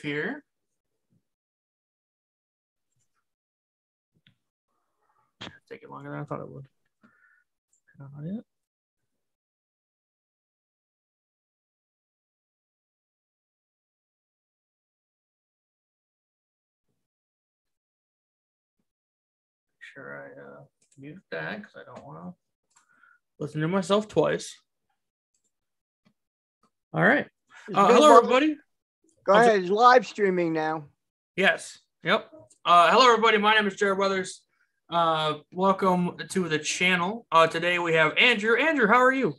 live here. Take it longer than I thought it would. Not yet. Sure, I uh, mute that because I don't want to listen to myself twice. All right. Uh, hello, everybody. Go ahead. It's live streaming now. Yes. Yep. Uh, hello, everybody. My name is Jared Weathers. Uh, welcome to the channel. Uh, today we have Andrew. Andrew, how are you?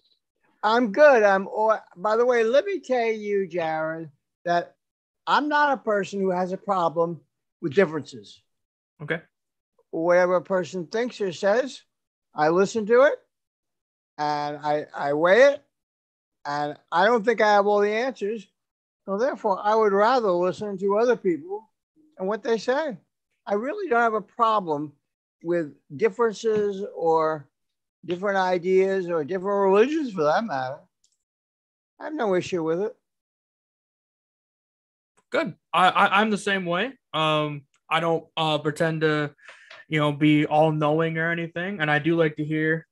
I'm good. I'm. Oh, by the way, let me tell you, Jared, that I'm not a person who has a problem with differences. Okay. Whatever a person thinks or says, I listen to it, and I I weigh it, and I don't think I have all the answers. So therefore, I would rather listen to other people and what they say. I really don't have a problem with differences or different ideas or different religions for that matter. I have no issue with it. Good. I, I am the same way. Um, I don't uh, pretend to, you know, be all knowing or anything, and I do like to hear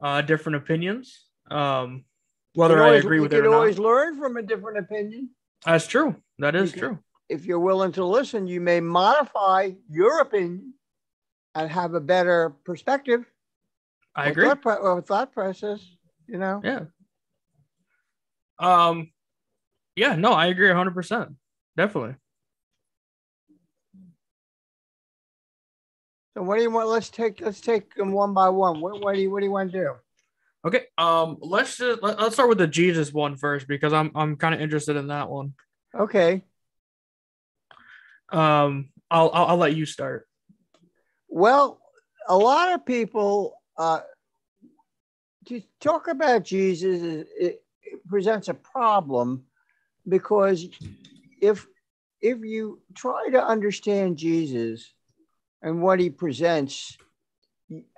uh, different opinions. Um, whether always, I agree with it or not. You can always learn from a different opinion. That's true. That is can- true. If you're willing to listen, you may modify your opinion and have a better perspective. I agree. Thought, or thought process, you know. Yeah. Um. Yeah. No, I agree 100. percent Definitely. So what do you want? Let's take let's take them one by one. What, what do you what do you want to do? Okay. Um. Let's just let, let's start with the Jesus one first because I'm I'm kind of interested in that one. Okay. Um. I'll I'll, I'll let you start. Well, a lot of people uh, to talk about Jesus it, it presents a problem because if if you try to understand Jesus and what he presents,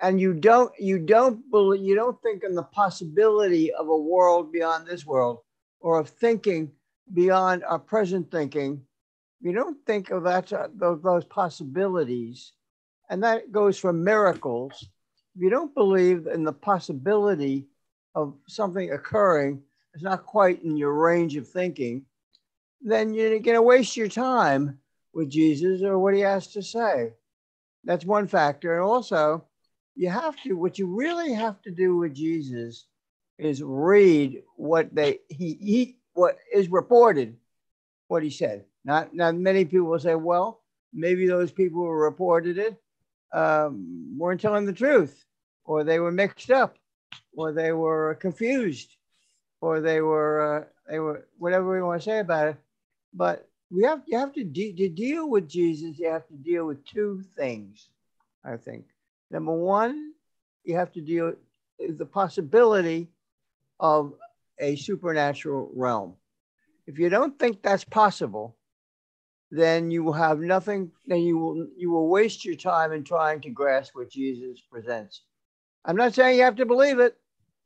and you don't you don't believe you don't think in the possibility of a world beyond this world or of thinking beyond our present thinking, you don't think of that uh, those, those possibilities and that goes for miracles. If you don't believe in the possibility of something occurring, it's not quite in your range of thinking, then you're going to waste your time with Jesus or what he has to say. That's one factor. And also, you have to, what you really have to do with Jesus is read what they, he, he, what is reported, what he said. Not, not many people will say, well, maybe those people who reported it um, weren't telling the truth, or they were mixed up, or they were confused, or they were uh, they were whatever we want to say about it. But we have you have to, de- to deal with Jesus. You have to deal with two things. I think number one, you have to deal with the possibility of a supernatural realm. If you don't think that's possible, then you will have nothing then you will you will waste your time in trying to grasp what jesus presents. I'm not saying you have to believe it.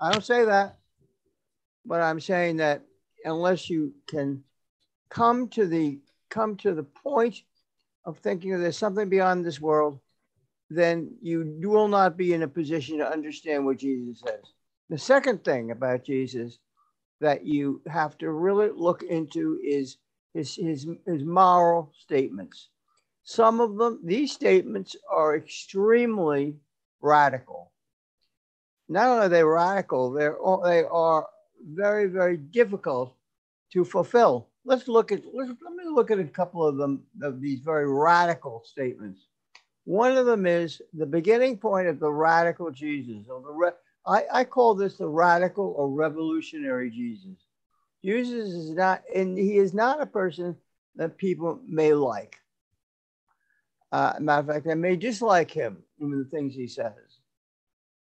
I don't say that. But i'm saying that unless you can come to the come to the point of thinking there's something beyond this world then you will not be in a position to understand what jesus says the second thing about jesus that you have to really look into is his, his, his moral statements. Some of them, these statements are extremely radical. Not only are they radical, they're, they are very, very difficult to fulfill. Let's look at, let's, let me look at a couple of them, of these very radical statements. One of them is the beginning point of the radical Jesus. Or the re, I, I call this the radical or revolutionary Jesus. Jesus is not, and he is not a person that people may like. Uh, matter of fact, they may dislike him in the things he says.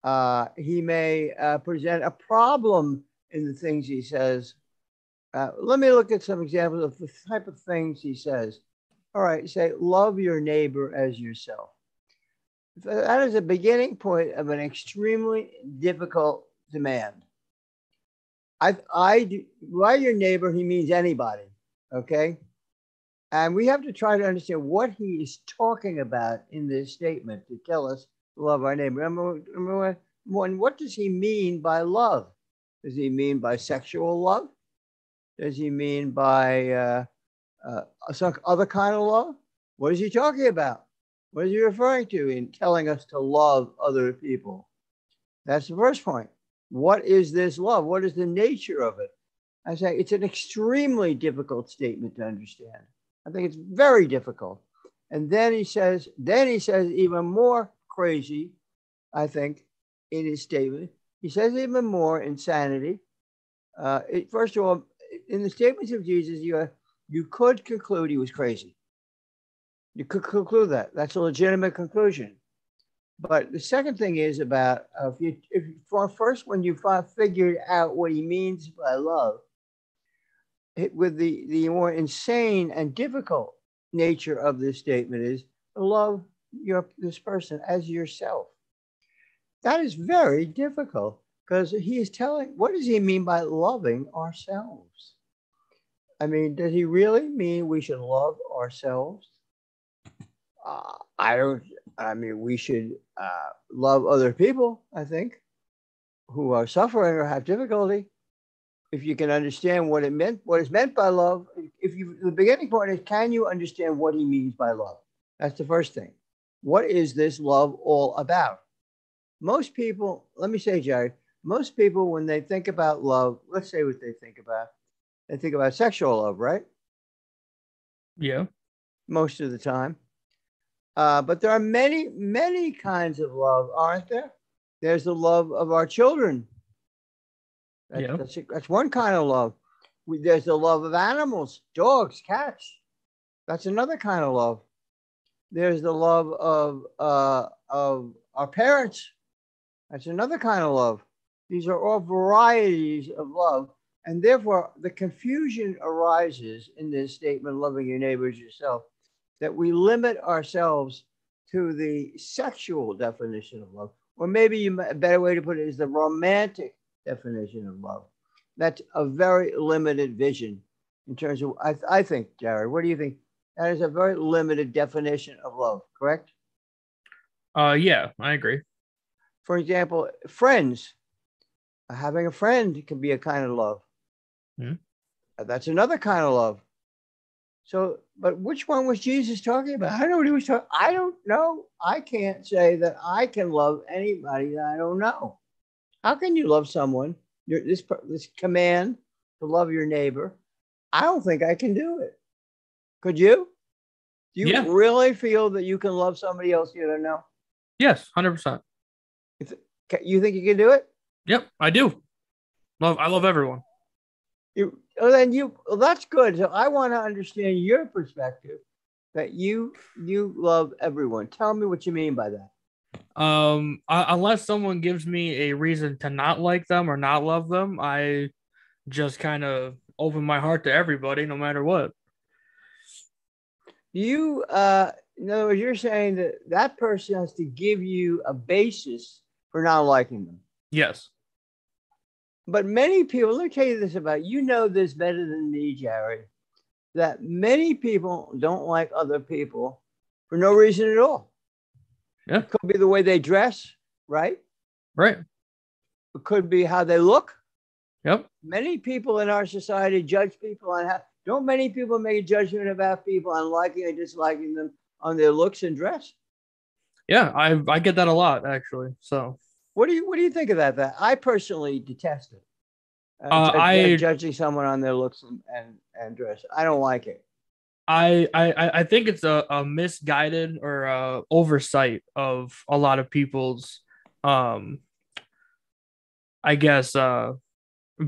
Uh, he may uh, present a problem in the things he says. Uh, let me look at some examples of the type of things he says. All right, say, love your neighbor as yourself. That is a beginning point of an extremely difficult demand. I, I, by your neighbor, he means anybody. Okay. And we have to try to understand what he is talking about in this statement to tell us love our neighbor. Remember, remember when, what does he mean by love? Does he mean by sexual love? Does he mean by uh, uh, some other kind of love? What is he talking about? What is he referring to in telling us to love other people? That's the first point. What is this love? What is the nature of it? I say it's an extremely difficult statement to understand. I think it's very difficult. And then he says, then he says even more crazy, I think, in his statement. He says even more insanity. Uh, it, first of all, in the statements of Jesus, you, you could conclude he was crazy. You could conclude that. That's a legitimate conclusion. But the second thing is about uh, if you, if for first when you figured out what he means by love, it, with the the more insane and difficult nature of this statement is love your this person as yourself. That is very difficult because he is telling. What does he mean by loving ourselves? I mean, does he really mean we should love ourselves? Uh, I don't. I mean, we should uh, love other people. I think who are suffering or have difficulty. If you can understand what it meant, what is meant by love. If you, the beginning point is, can you understand what he means by love? That's the first thing. What is this love all about? Most people, let me say, Jerry, most people, when they think about love, let's say what they think about. They think about sexual love, right? Yeah. Most of the time. Uh, but there are many, many kinds of love, aren't there? There's the love of our children. That's, yeah. that's, that's one kind of love. We, there's the love of animals, dogs, cats. That's another kind of love. There's the love of, uh, of our parents. That's another kind of love. These are all varieties of love. And therefore, the confusion arises in this statement, loving your neighbors yourself, that we limit ourselves to the sexual definition of love, or maybe you, a better way to put it is the romantic definition of love. That's a very limited vision in terms of, I, I think, Jared, what do you think? That is a very limited definition of love, correct? Uh, yeah, I agree. For example, friends. Having a friend can be a kind of love. Hmm. That's another kind of love. So, but which one was Jesus talking about? I don't know what he was talking. I don't know. I can't say that I can love anybody that I don't know. How can you love someone? Your, this this command to love your neighbor. I don't think I can do it. Could you? Do you yeah. really feel that you can love somebody else you don't know? Yes, hundred percent. You think you can do it? Yep, I do. Love, I love everyone. You, well, then you well, that's good. So I want to understand your perspective that you you love everyone. Tell me what you mean by that. Um, uh, unless someone gives me a reason to not like them or not love them, I just kind of open my heart to everybody, no matter what. You, uh, in other words, you're saying that that person has to give you a basis for not liking them. Yes. But many people, let me tell you this about you know this better than me, Jerry, that many people don't like other people for no reason at all. Yeah. It could be the way they dress, right? Right. It could be how they look. Yep. Many people in our society judge people on how don't many people make a judgment about people on liking or disliking them on their looks and dress? Yeah, I I get that a lot actually. So what do you what do you think of that? That I personally detest it. Uh, uh, I judging someone on their looks and, and, and dress. I don't like it. I I I think it's a, a misguided or a oversight of a lot of people's um I guess uh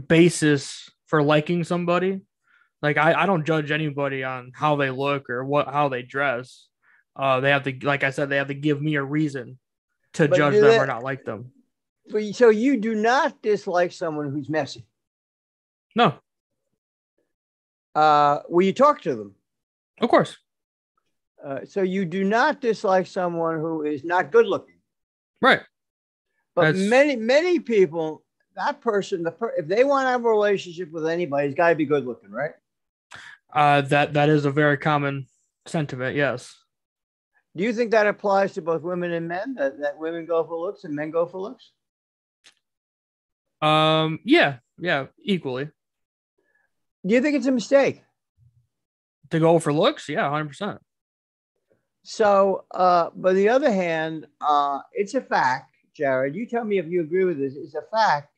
basis for liking somebody. Like I, I don't judge anybody on how they look or what how they dress. Uh they have to like I said, they have to give me a reason to but judge them that, or not like them. So you do not dislike someone who's messy. No. Uh, will you talk to them? Of course. Uh, so you do not dislike someone who is not good looking. Right. But That's... many many people, that person, the per- if they want to have a relationship with anybody, it's got to be good looking, right? Uh, that that is a very common sentiment. Yes. Do you think that applies to both women and men? That, that women go for looks and men go for looks? Um. Yeah. Yeah. Equally. Do you think it's a mistake? To go for looks? Yeah, hundred percent. So, uh, but the other hand, uh, it's a fact, Jared. You tell me if you agree with this. It's a fact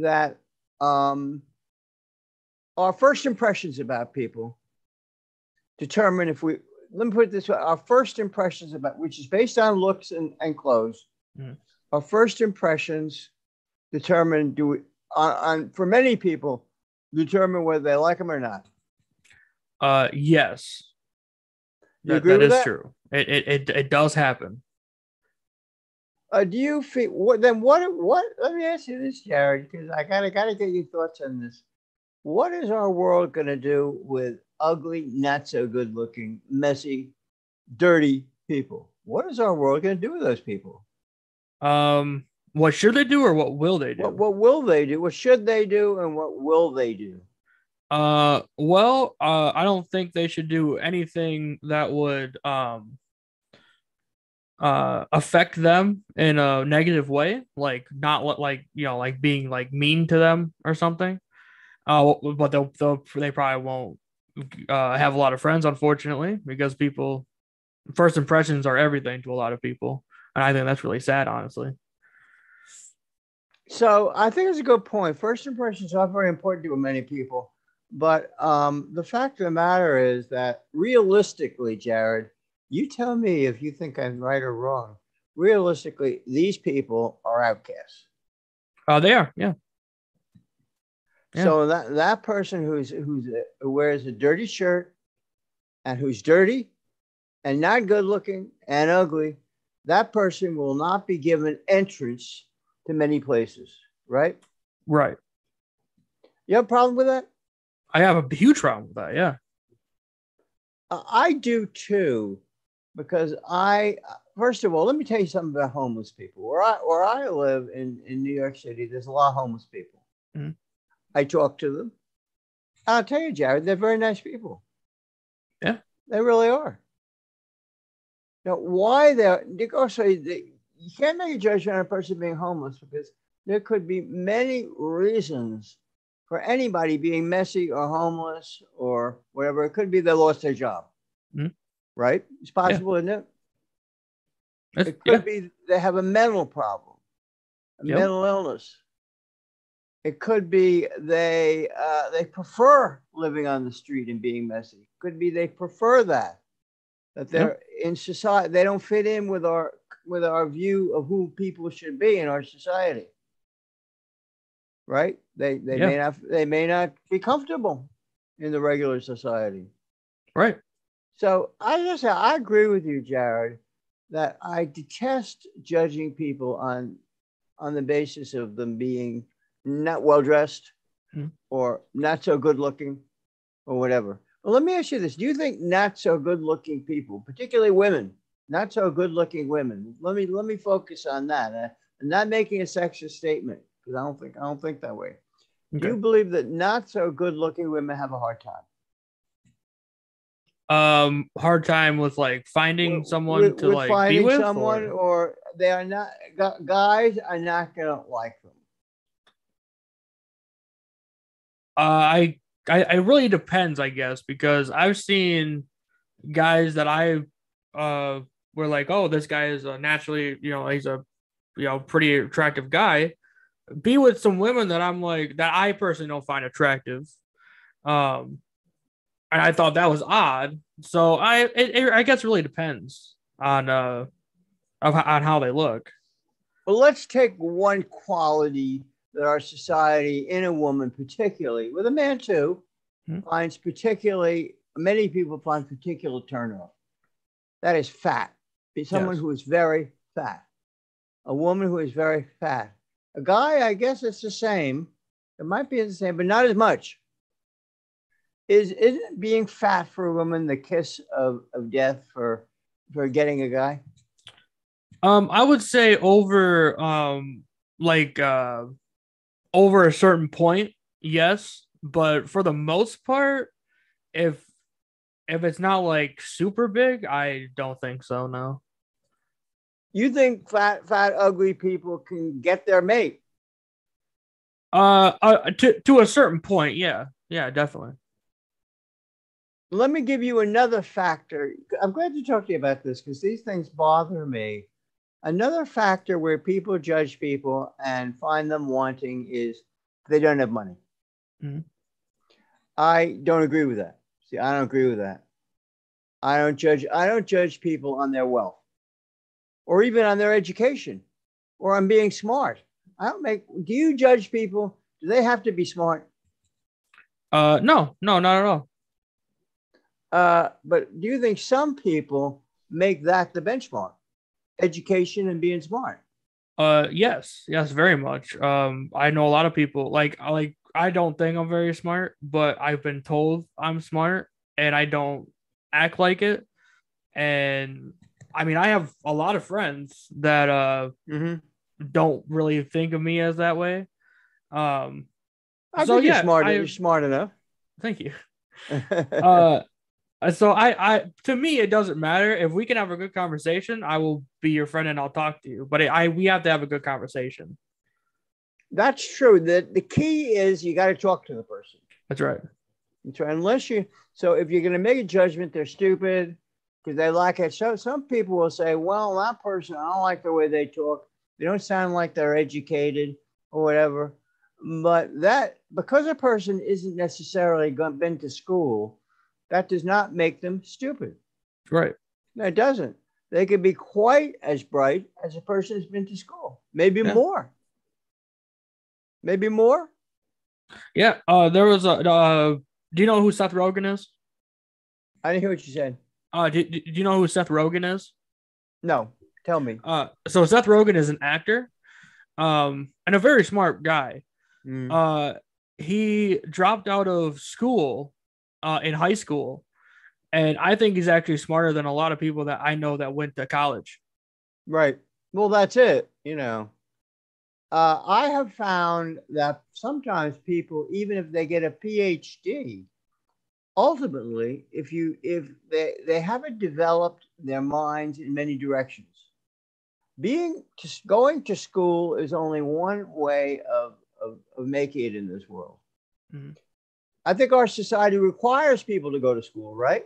that um, our first impressions about people determine if we. Let me put it this way: our first impressions about, which is based on looks and, and clothes, Mhm. our first impressions determine do we on, on for many people determine whether they like them or not. Uh. Yes. You That, agree that is that? true. It, it it it does happen. Uh, do you feel what then? What what? Let me ask you this, Jared, because I gotta gotta get your thoughts on this. What is our world gonna do with ugly, not so good looking, messy, dirty people? What is our world gonna do with those people? Um. What should they do, or what will they do? What what will they do? What should they do, and what will they do? Uh, well, uh, I don't think they should do anything that would um uh affect them in a negative way, like not what like you know like being like mean to them or something. Uh, but they'll, they'll they probably won't uh have a lot of friends, unfortunately, because people first impressions are everything to a lot of people, and I think that's really sad, honestly. So I think it's a good point. First impressions are very important to many people, but um, the fact of the matter is that realistically, Jared, you tell me if you think I'm right or wrong. Realistically, these people are outcasts. Uh, they are, yeah, Yeah. So that that person who's who's who wears a dirty shirt and who's dirty and not good looking and ugly, that person will not be given entrance to many places, right? right. You have a problem with that? I have a huge problem with that. Yeah. Uh, I do too, because I first of all, let me tell you something about homeless people. Where I where I live in in New York City, there's a lot of homeless people. Mhm. I talk to them. I'll tell you, Jared, they're very nice people. Yeah. they really are. Now, why they're also they, you can't make a judgment on a person being homeless because there could be many reasons for anybody being messy or homeless or whatever. It could be they lost their job. Mhm. Right? It's possible, isn't it? That's, It could yeah. be they have a mental problem, a Yep. mental illness. It could be they uh, they prefer living on the street and being messy. Could be they prefer that that they're in society. They don't fit in with our with our view of who people should be in our society. Right? They they may not they may not be comfortable in the regular society. Right. So I just I agree with you, Jared, that I detest judging people on on the basis of them being not well dressed Hmm. or not so good looking or whatever. Well, let me ask you this: Do you think not so good looking people, particularly women, not so good looking women? Let me let me focus on that. Uh, I'm not making a sexist statement because I don't think I don't think that way. Do you believe that not so good looking women have a hard time? um hard time with like finding with- someone with- to with like finding be with someone or- or, they are not guys are not gonna like them uh, I, I it really depends i guess because i've seen guys that i uh were like oh this guy is a naturally you know he's a you know pretty attractive guy. Be with some women that i'm like that i personally don't find attractive. Um and i thought that was odd. So i it, it i guess really depends on uh of, on how they look. Well let's take one quality that our society in a woman particularly with a man too Hmm. finds particularly many people find particular turnoff that is fat be someone Yes. who is very fat a woman who is very fat a guy i guess it's the same it might be the same but not as much is isn't being fat for a woman the kiss of, of death for for getting a guy Um, I would say over um like uh over a certain point, yes, but for the most part, if if it's not like super big, I don't think so. No. You think fat, fat, ugly people can get their mate? Uh, uh to to a certain point, yeah, yeah, definitely. Let me give you another factor. I'm glad to talk to you about this because these things bother me. Another factor where people judge people and find them wanting is they don't have money. Mm-hmm. I don't agree with that. See, I don't agree with that. I don't judge. I don't judge people on their wealth, or even on their education, or on being smart. I don't make. Do you judge people? Do they have to be smart? Uh, no, no, not at all. Uh, but do you think some people make that the benchmark, education and being smart? Uh, yes, yes, very much. Um, I know a lot of people like like I don't think I'm very smart, but I've been told I'm smart, and I don't act like it. And I mean, I have a lot of friends that uh mm-hmm. don't really think of me as that way. Um, I so, think yeah, you're smart. I, you're smart enough. Thank you. uh, so I, I, to me, it doesn't matter if we can have a good conversation. I will be your friend and I'll talk to you. But I, we have to have a good conversation. That's true. The the key is you got to talk to the person. That's right. That's right. Unless you, so if you're going to make a judgment, they're stupid because they like it. So some people will say, well, that person, I don't like the way they talk. They don't sound like they're educated or whatever. But that, because a person isn't necessarily been to school, that does not make them stupid. Right. No, it doesn't. They could be quite as bright as a person who's been to school, maybe yeah. more. Maybe more. Yeah. Uh, there was a. Uh, do you know who Seth Rogen is? I didn't hear what you said. Uh, do, do you know who Seth Rogen is? No, tell me. Uh, so Seth Rogen is an actor, um, and a very smart guy. Mm. Uh, he dropped out of school, uh, in high school, and I think he's actually smarter than a lot of people that I know that went to college. Right. Well, that's it. You know, uh, I have found that sometimes people, even if they get a PhD, ultimately, if you if they they haven't developed their minds in many directions, being to, going to school is only one way of of, of making it in this world. Mm-hmm. I think our society requires people to go to school, right?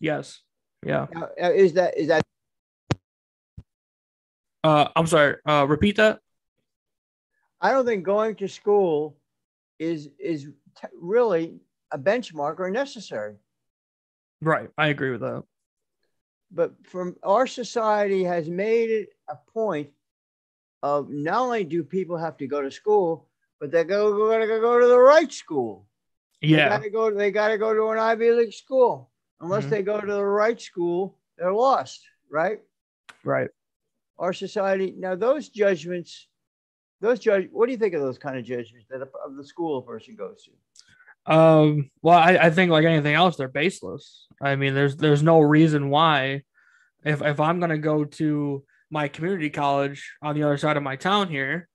Yes. Yeah. Now, is that is that? Uh, I'm sorry. Uh, repeat that. I don't think going to school is is t- really a benchmark are necessary. Right. I agree with that. But from our society has made it a point of not only do people have to go to school, but they go gotta go to the right school. Yeah. They gotta go, they gotta go to an Ivy League school. Unless mm-hmm. they go to the right school, they're lost, right? Right. Our society now those judgments, those judge what do you think of those kind of judgments that a, of the school a person goes to? Um, well, I, I think like anything else, they're baseless. I mean, there's there's no reason why, if if I'm gonna go to my community college on the other side of my town here,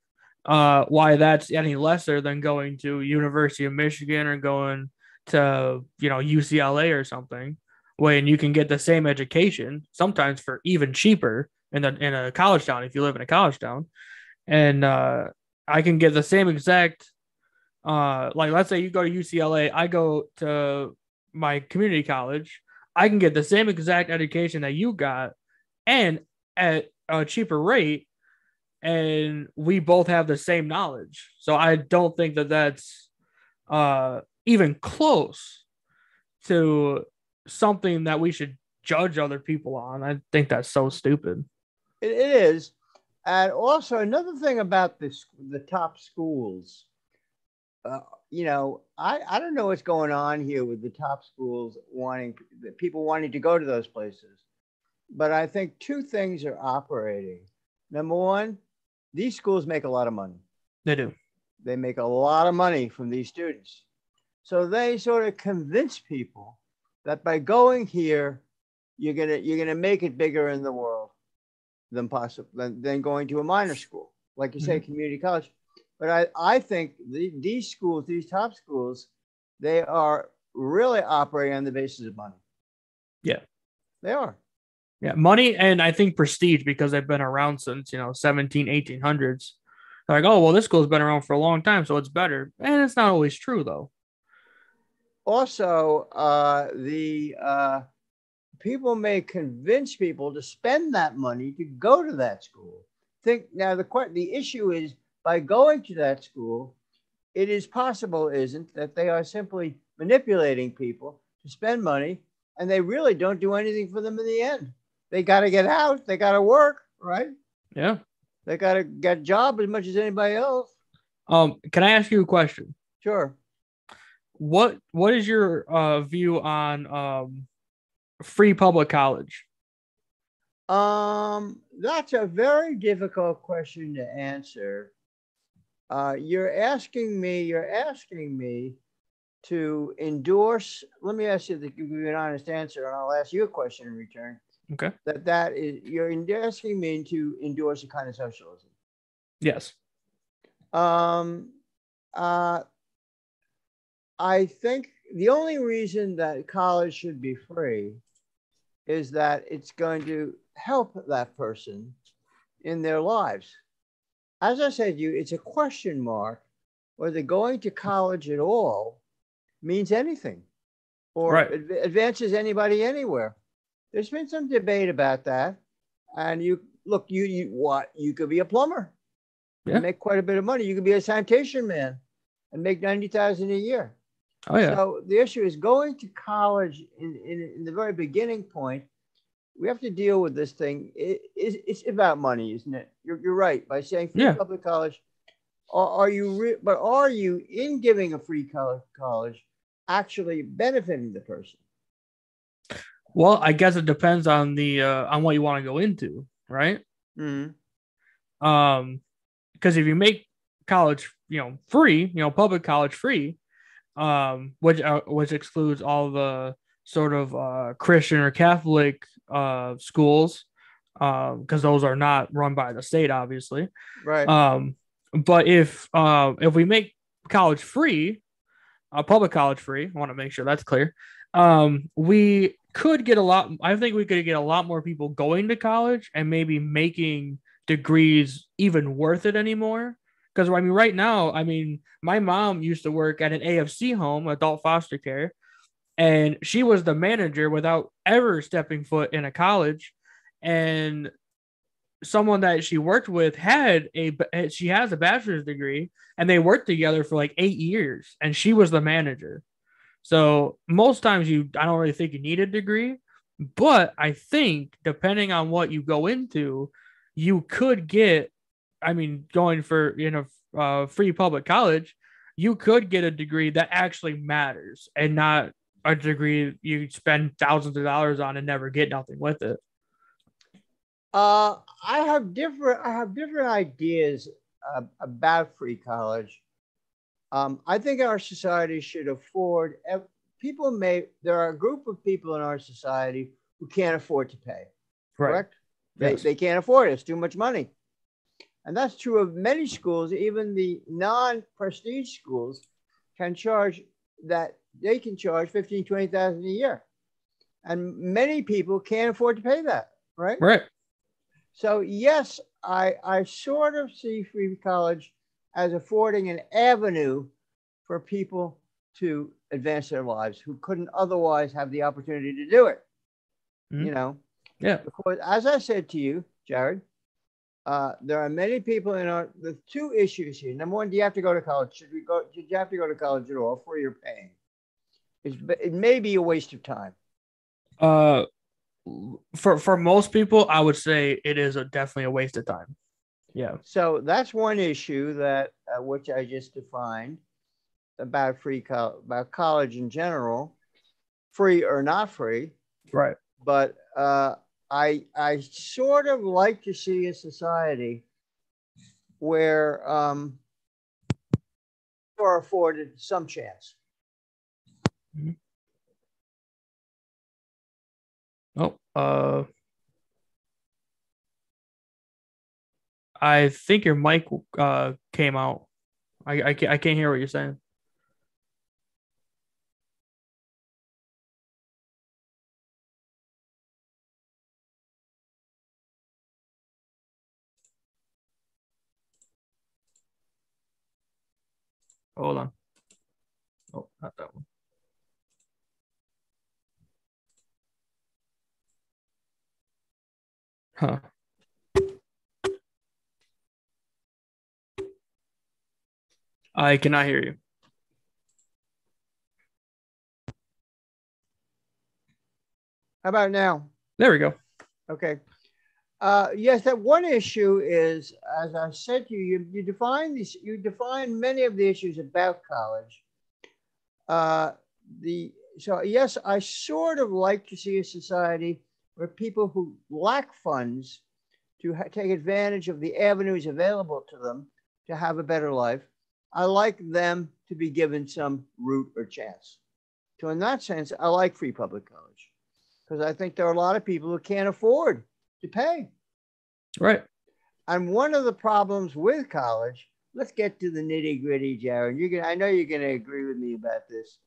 uh, why that's any lesser than going to University of Michigan or going to you know UCLA or something, when you can get the same education sometimes for even cheaper in a in a college town if you live in a college town, and uh, I can get the same exact uh like let's say you go to UCLA, I go to my community college, I can get the same exact education that you got and at a cheaper rate and we both have the same knowledge. So I don't think that that's uh even close to something that we should judge other people on. I think that's so stupid. it, is. And also another thing about this the top schools uh, you know, I, I don't know what's going on here with the top schools wanting people wanting to go to those places. But I think two things are operating. Number one, these schools make a lot of money. They do. They make a lot of money from these students. So they sort of convince people that by going here, you're gonna you're gonna make it bigger in the world than possible than, than going to a minor school, like you say, mm-hmm. community college. But I, I think the, these schools, these top schools, they are really operating on the basis of money. Yeah. They are. Yeah, money and I think prestige because they've been around since, you know, 17, 1800s. They're like, oh, well, this school's been around for a long time, so it's better. And it's not always true, though. Also, uh, the uh, people may convince people to spend that money to go to that school. Think now the the issue is by going to that school, it is possible, isn't that they are simply manipulating people to spend money, and they really don't do anything for them in the end. They got to get out. They got to work, right? Yeah. They got to get a job as much as anybody else. Um, can I ask you a question? Sure. What What is your uh, view on um, free public college? Um, that's a very difficult question to answer. Uh, you're asking me. You're asking me to endorse. Let me ask you to give you an honest answer, and I'll ask you a question in return. Okay. That that is you're asking me to endorse a kind of socialism. Yes. Um. Uh. I think the only reason that college should be free is that it's going to help that person in their lives. As I said to you, it's a question mark whether going to college at all means anything or Right. adv- advances anybody anywhere. There's been some debate about that. And you look, you, you what you could be a plumber Yeah. and make quite a bit of money. You could be a sanitation man and make 90,000 a year. Oh yeah. So the issue is going to college in, in, in the very beginning point. We have to deal with this thing. It, it's, it's about money, isn't it? You're, you're right by saying free Yeah. public college. Are, are you? Re- but are you in giving a free college, actually benefiting the person? well, I guess it depends on the uh, on what you want to go into, right? Mm-hmm. Um, because if you make college, you know, free, you know, public college free, um, which uh, which excludes all the sort of uh, Christian or Catholic uh, schools, um, because those are not run by the state, obviously. Right. Um, but if uh, if we make college free, uh, public college free, I want to make sure that's clear. Um, we could get a lot. I think we could get a lot more people going to college and maybe making degrees even worth it anymore. Because I mean, right now, I mean, my mom used to work at an AFC home, adult foster care, and she was the manager without ever stepping foot in a college. And someone that she worked with had a she has a bachelor's degree and they worked together for like eight years and she was the manager so most times you i don't really think you need a degree but i think depending on what you go into you could get i mean going for you know uh, free public college you could get a degree that actually matters and not a degree you spend thousands of dollars on and never get nothing with it Uh, I have different. I have different ideas uh, about free college. Um, I think our society should afford. People may. There are a group of people in our society who can't afford to pay. Correct. They, Yes. they can't afford it. It's too much money. And that's true of many schools. Even the non-prestige schools can charge that they can charge 15, 20,000 a year. And many people can't afford to pay that, right? right So yes, I I sort of see free college as affording an avenue for people to advance their lives who couldn't otherwise have the opportunity to do it. Mhm. You know, yeah because as I said to you, Jared, uh, there are many people in our the two issues here. Number one, do you have to go to college? Should we go? Should you have to go to college at all for your paying? It's, it may be a waste of time. Uh, for for most people, I would say it is a definitely a waste of time. Yeah, So that's one issue that uh, which I just defined about free co- about college in general, free or not free. right. But uh, I I sort of like to see a society where um, are afforded some chance. Mm -hmm. Oh, uh, I think your mic uh came out. I I can't, I can't hear what you're saying. Hold on. Oh, not that one. Huh. I cannot hear you. How about now? There we go. Okay. Uh, yes, that one issue is, as I said to you, you, you define these, you define many of the issues about college. Uh, the so yes, I sort of like to see a society where people who lack funds to ha- take advantage of the avenues available to them to have a better life. I like them to be given some route or chance. So in that sense, I like free public college because I think there are a lot of people who can't afford to pay. Right. And one of the problems with college, let's get to the nitty gritty, Jared. You're gonna, I know you're going to agree with me about this.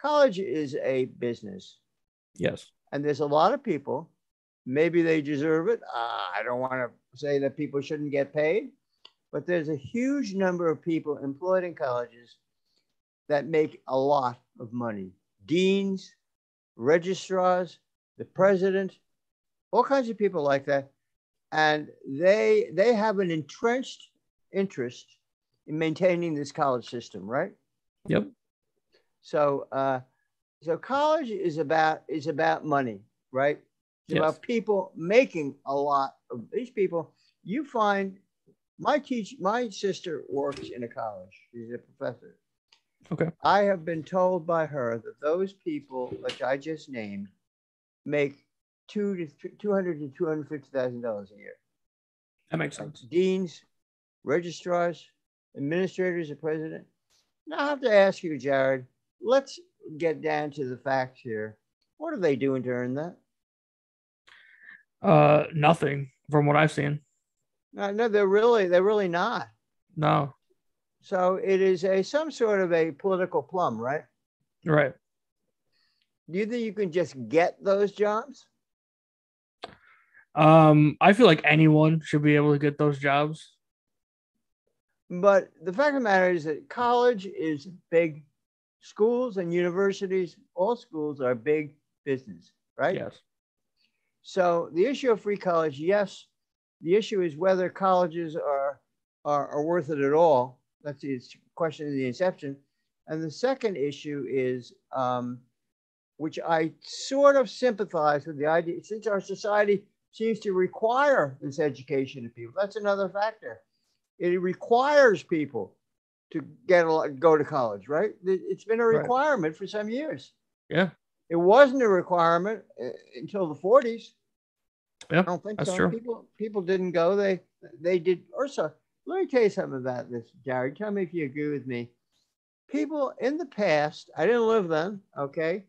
College is a business, Yes. And there's a lot of people. Maybe they deserve it. Uh, I don't want to say that people shouldn't get paid, but there's a huge number of people employed in colleges that make a lot of money. Deans, registrars, the president, all kinds of people like that and they they have an entrenched interest in maintaining this college system right Yep. so uh so college is about is about money right it's Yes. about people making a lot of these people you find my teach my sister works in a college she's a professor Okay. i have been told by her that those people which i just named make two to th- 200 to 250 thousand dollars a year That makes sense. deans, registrars, administrators, the president. Now I have to ask you, Jared, let's get down to the facts here. What are they doing to earn that? Uh, nothing from what I've seen. No, no, they're really, they're really not. No. So it is a some sort of a political plum, right? Right. Do you think you can just get those jobs? Um, I feel like anyone should be able to get those jobs. But the fact of the matter is that college is big. Schools and universities, all schools are big business, right? Yes. So the issue of free college, yes, the issue is whether colleges are are, are worth it at all. That's the question of the inception. And the second issue is, um, which I sort of sympathize with the idea, since our society seems to require this education of people. That's another factor. It requires people to get a go to college, right? It- It's been a Right. requirement for some years. Yeah. It wasn't a requirement uh, until the 40s. Yeah, I don't think that's so. true. People people didn't go. They they did. Ursa, let me tell you something about this, Jared. Tell me if you agree with me. People in the past, I didn't live then, okay,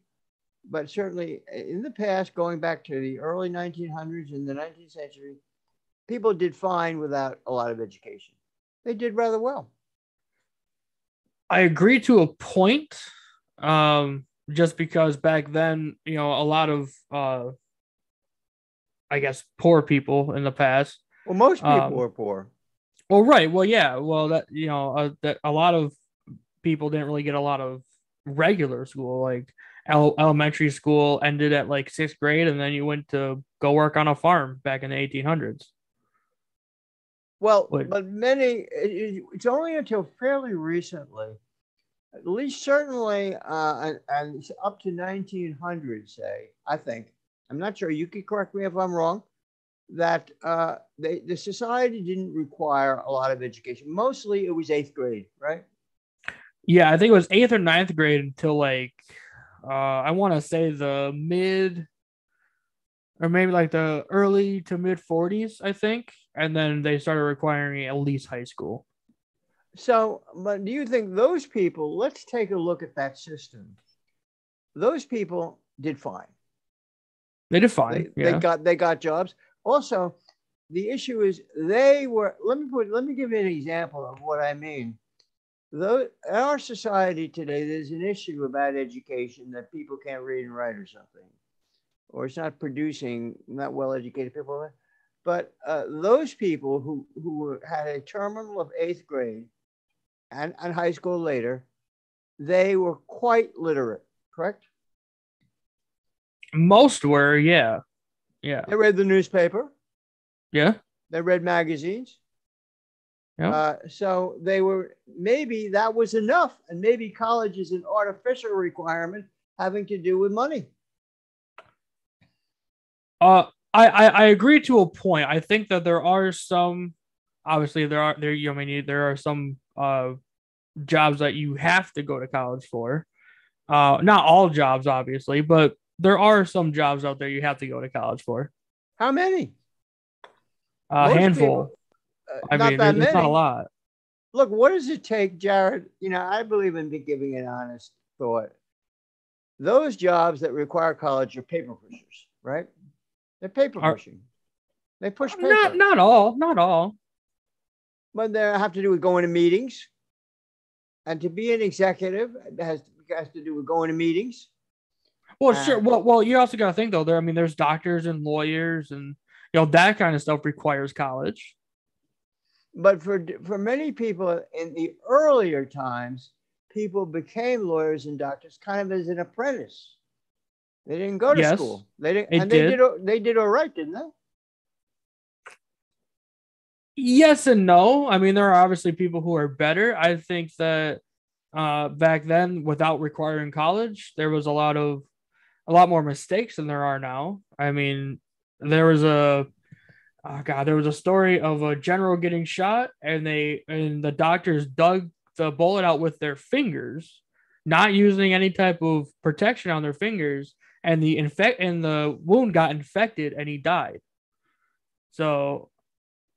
but certainly in the past, going back to the early 1900s and the 19th century, people did fine without a lot of education. They did rather well. I agree to a point. Um, just because back then, you know, a lot of uh I guess poor people in the past. Well, most people Um, were poor. Well, right. Well, yeah. Well, that you know, uh, that a lot of people didn't really get a lot of regular school. Like ele- elementary school ended at like sixth grade, and then you went to go work on a farm back in the eighteen hundreds. Well, Wait. but many, it- it- it's only until fairly recently, at least certainly, uh, and, and up to 1900, say, I think, I'm not sure, you could correct me if I'm wrong, that uh, they, the society didn't require a lot of education. Mostly it was eighth grade, right? Yeah, I think it was eighth or ninth grade until like uh I want to say the mid or maybe like the early to mid 40s, I think, and then they started requiring at least high school. So, but do you think those people, let's take a look at that system. Those people did fine. They did fine. they yeah. got they got jobs. Also, the issue is they were. Let me put. Let me give you an example of what I mean. Though in our society today, there's an issue about education that people can't read and write or something, or it's not producing not well educated people. But uh, those people who who had a terminal of eighth grade and, and high school later, they were quite literate, correct? Most were, yeah. Yeah. They read the newspaper, Yeah. they read magazines. Yeah. Uh, so they were maybe that was enough, and maybe college is an artificial requirement having to do with money. Uh, I, I I agree to a point. I think that there are some, obviously there are there. You know, I mean, there are some uh jobs that you have to go to college for. Uh, not all jobs, obviously, but there are some jobs out there you have to go to college for. How many? A handful. people- Uh, I not mean, that it's not a lot. Look, what does it take, Jared? You know, I believe in giving an honest thought. Those jobs that require college are paper pushers, right? They're paper pushing. They push paper. Not not all, not all. but they have to do with going to meetings. And to be an executive has, has to do with going to meetings. Well, Uh, sure. Well, well, you also got to think though. There, I mean, there's doctors and lawyers, and you know that kind of stuff requires college. But for for many people in the earlier times, people became lawyers and doctors kind of as an apprentice. They didn't go to Yes, school. They didn't, it and they did. did. They did all right, didn't they? Yes and no. I mean, there are obviously people who are better. I think that uh, back then, without requiring college, there was a lot of a lot more mistakes than there are now. I mean, there was a oh god, there was a story of a general getting shot, and they and the doctors dug the bullet out with their fingers, not using any type of protection on their fingers, and the infect and the wound got infected, and he died. So,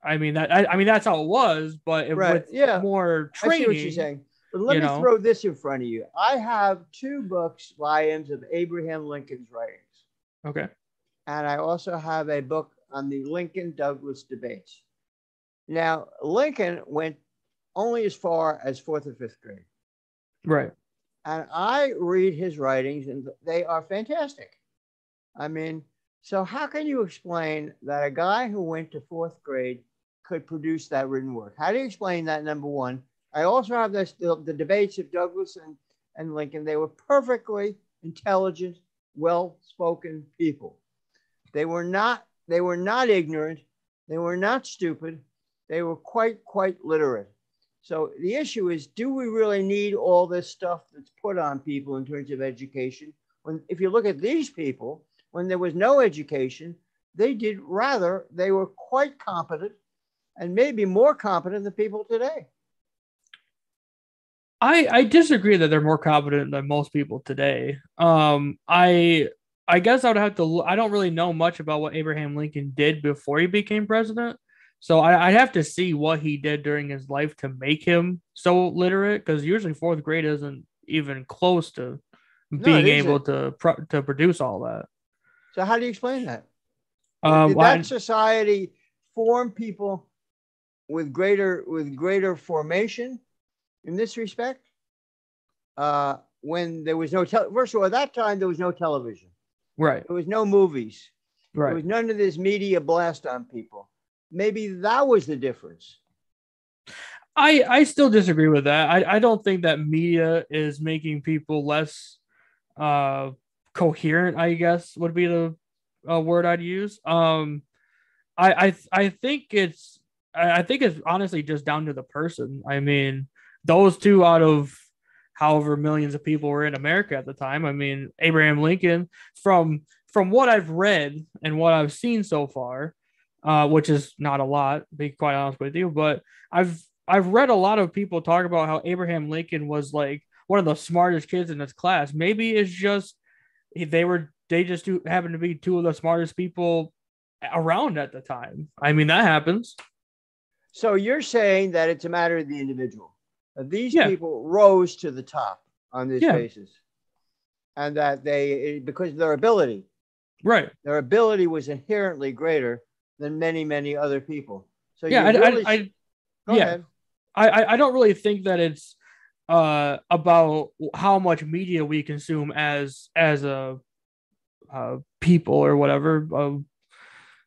I mean that I, I mean that's how it was, but it, Right, with yeah. more I training. see what you're saying. But let me know. throw this in front of you. I have two books, volumes of Abraham Lincoln's writings. Okay. and I also have a book on the Lincoln Douglas debates. Now, Lincoln went only as far as fourth or fifth grade, Right. And I read his writings, and they are fantastic. I mean, so how can you explain that a guy who went to fourth grade could produce that written work? How do you explain that? Number one, I also have this, the, the debates of Douglas and, and Lincoln. They were perfectly intelligent, well-spoken people. They were not they were not ignorant, they were not stupid, they were quite quite literate. So the issue is do we really need all this stuff that's put on people in terms of education? When if you look at these people, when there was no education, they did rather they were quite competent and maybe more competent than people today. I I disagree that they're more competent than most people today. Um, I I guess I would have to. I don't really know much about what Abraham Lincoln did before he became president, so I, I'd have to see what he did during his life to make him so literate. Because usually fourth grade isn't even close to being it able to pro- to produce all that. So how do you explain that? Um, did why- that society form people with greater with greater formation in this respect? Uh, when there was no tel- first of all, at that time there was no television, right, there was no movies, Right. there was none of this media blast on people. Maybe that was the difference. I I still disagree with that. I I don't think that media is making people less uh coherent. I guess would be the uh, word I'd use. Um, I I I think it's I think it's honestly just down to the person. I mean, those two out of however millions of people were in America at the time. I mean, Abraham Lincoln from from what I've read and what I've seen so far, uh, which is not a lot, to be quite honest with you, but I've I've read a lot of people talk about how Abraham Lincoln was like one of the smartest kids in his class. Maybe it's just they were they just do, happen to be two of the smartest people around at the time. I mean that happens. So you're saying that it's a matter of the individual. These Yeah. people rose to the top on this Yeah. basis, and that they because of their ability. Right. their ability was inherently greater than many, many other people. So Yeah. I, really, I, I, go yeah. ahead. I, I- I don't really think that it's uh about how much media we consume as as a uh, people or whatever uh,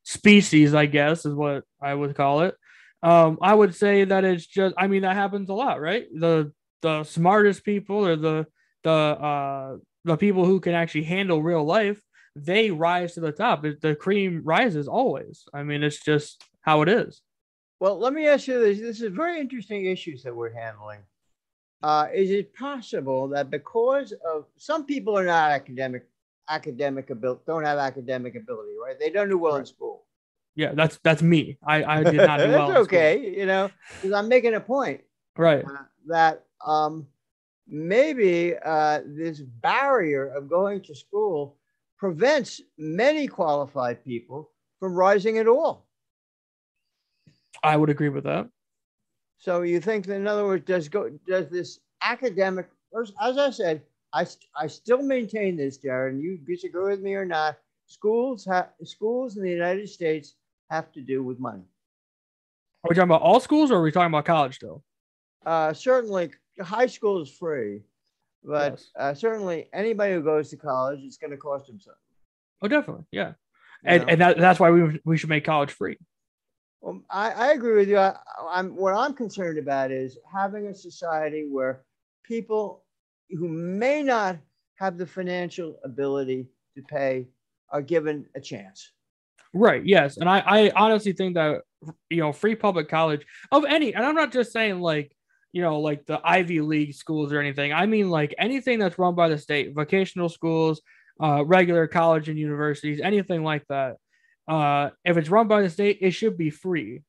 species i guess is what i would call it Um, I would say that it's just. I mean, that happens a lot, right? The the smartest people or the the uh the people who can actually handle real life, they rise to the top. The cream rises always. I mean, it's just how it is. Well, let me ask you this. This is very interesting issues that we're handling. Uh, is it possible that because of some people are not academic, academic ability, don't have academic ability, right? They don't do well in school. Yeah, that's that's me. I, I did not do well. that's okay, you know, because I'm making a point. Right. Uh, that um, maybe uh, this barrier of going to school prevents many qualified people from rising at all. I would agree with that. So you think that, in other words, does go does this academic? As I said, I I still maintain this, Jared. And you disagree with me or not? Schools have schools in the United States have to do with money. Are we talking about all schools, or are we talking about college still? Uh, certainly, high school is free, but yes. uh, certainly anybody who goes to college, it's going to cost them something. Oh, definitely, yeah, and and that, that's why we we should make college free. Well, I, I agree with you. I, I'm what I'm concerned about is having a society where people who may not have the financial ability to pay are given a chance. Right. Yes. And I, I honestly think that you know free public college of any, and I'm not just saying like you know like the Ivy League schools or anything. I mean like anything that's run by the state, vocational schools, uh, regular college and universities, anything like that uh, if it's run by the state, it should be free.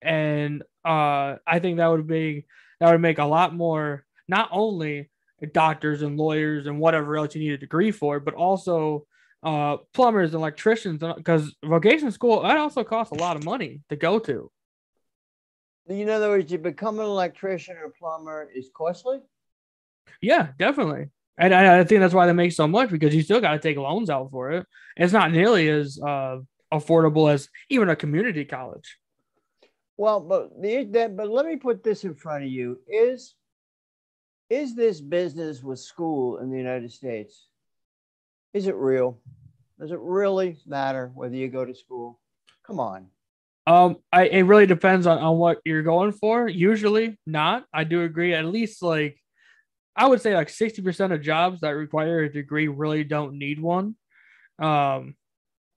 And uh, I think that would be that would make a lot more not only doctors and lawyers and whatever else you need a degree for, but also uh, plumbers and electricians because vocational school that also costs a lot of money to go to. In other words, you become an electrician or plumber is costly. Yeah, definitely. And I, I think that's why they make so much because you still got to take loans out for it. It's not nearly as uh, affordable as even a community college. Well, but the, that, but let me put this in front of you: is is this business with school in the United States? Is it real? Does it really matter whether you go to school? Come on. Um, I it really depends on, on what you're going for. Usually not. I do agree. At least like I would say like 60% of jobs that require a degree really don't need one. Um,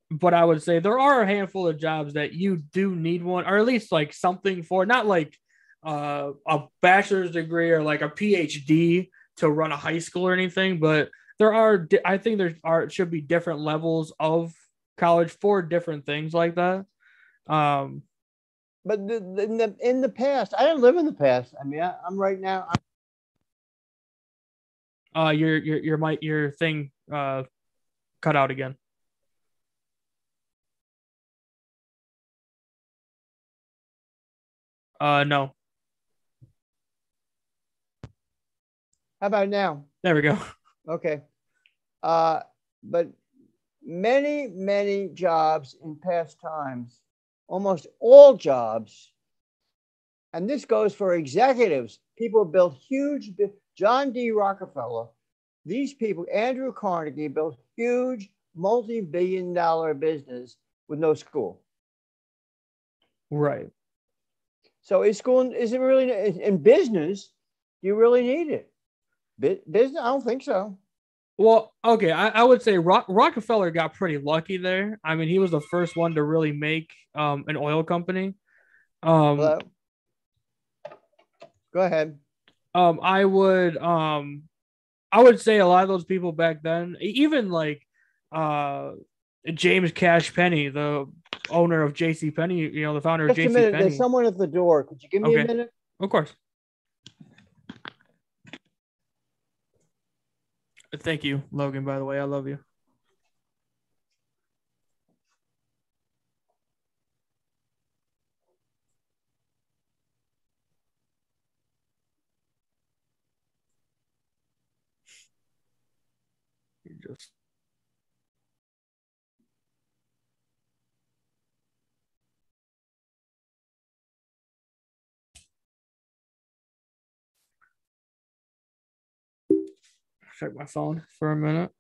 but I would say there are a handful of jobs that you do need one, or at least like something for, not like uh, a bachelor's degree or like a PhD to run a high school or anything, but there are, I think there are should be different levels of college for different things like that. Um, but the, the, in the in the past, I didn't live in the past. I mean, I, am right now. I'm... Uh, your your your mic your thing uh cut out again. Uh, no. How about now? There we go. Okay. Uh, but many, many jobs in past times, almost all jobs, and this goes for executives, people built huge, John D. Rockefeller, these people, Andrew Carnegie built huge multi billion dollar business with no school. Right. So is school is it really in business? Do you really need it? Business? I don't think so. Well, okay, I, I would say Rock, Rockefeller got pretty lucky there. I mean, he was the first one to really make um, an oil company. Um, Hello? Go ahead. Um, I would um, I would say a lot of those people back then, even like uh, James Cash Penney, the owner of J.C. Penney, you know, the founder Just of J.C. Penney. There's someone at the door. Could you give me okay. a minute? Of course. Thank you, Logan. By the way, I love you. check my phone for a minute.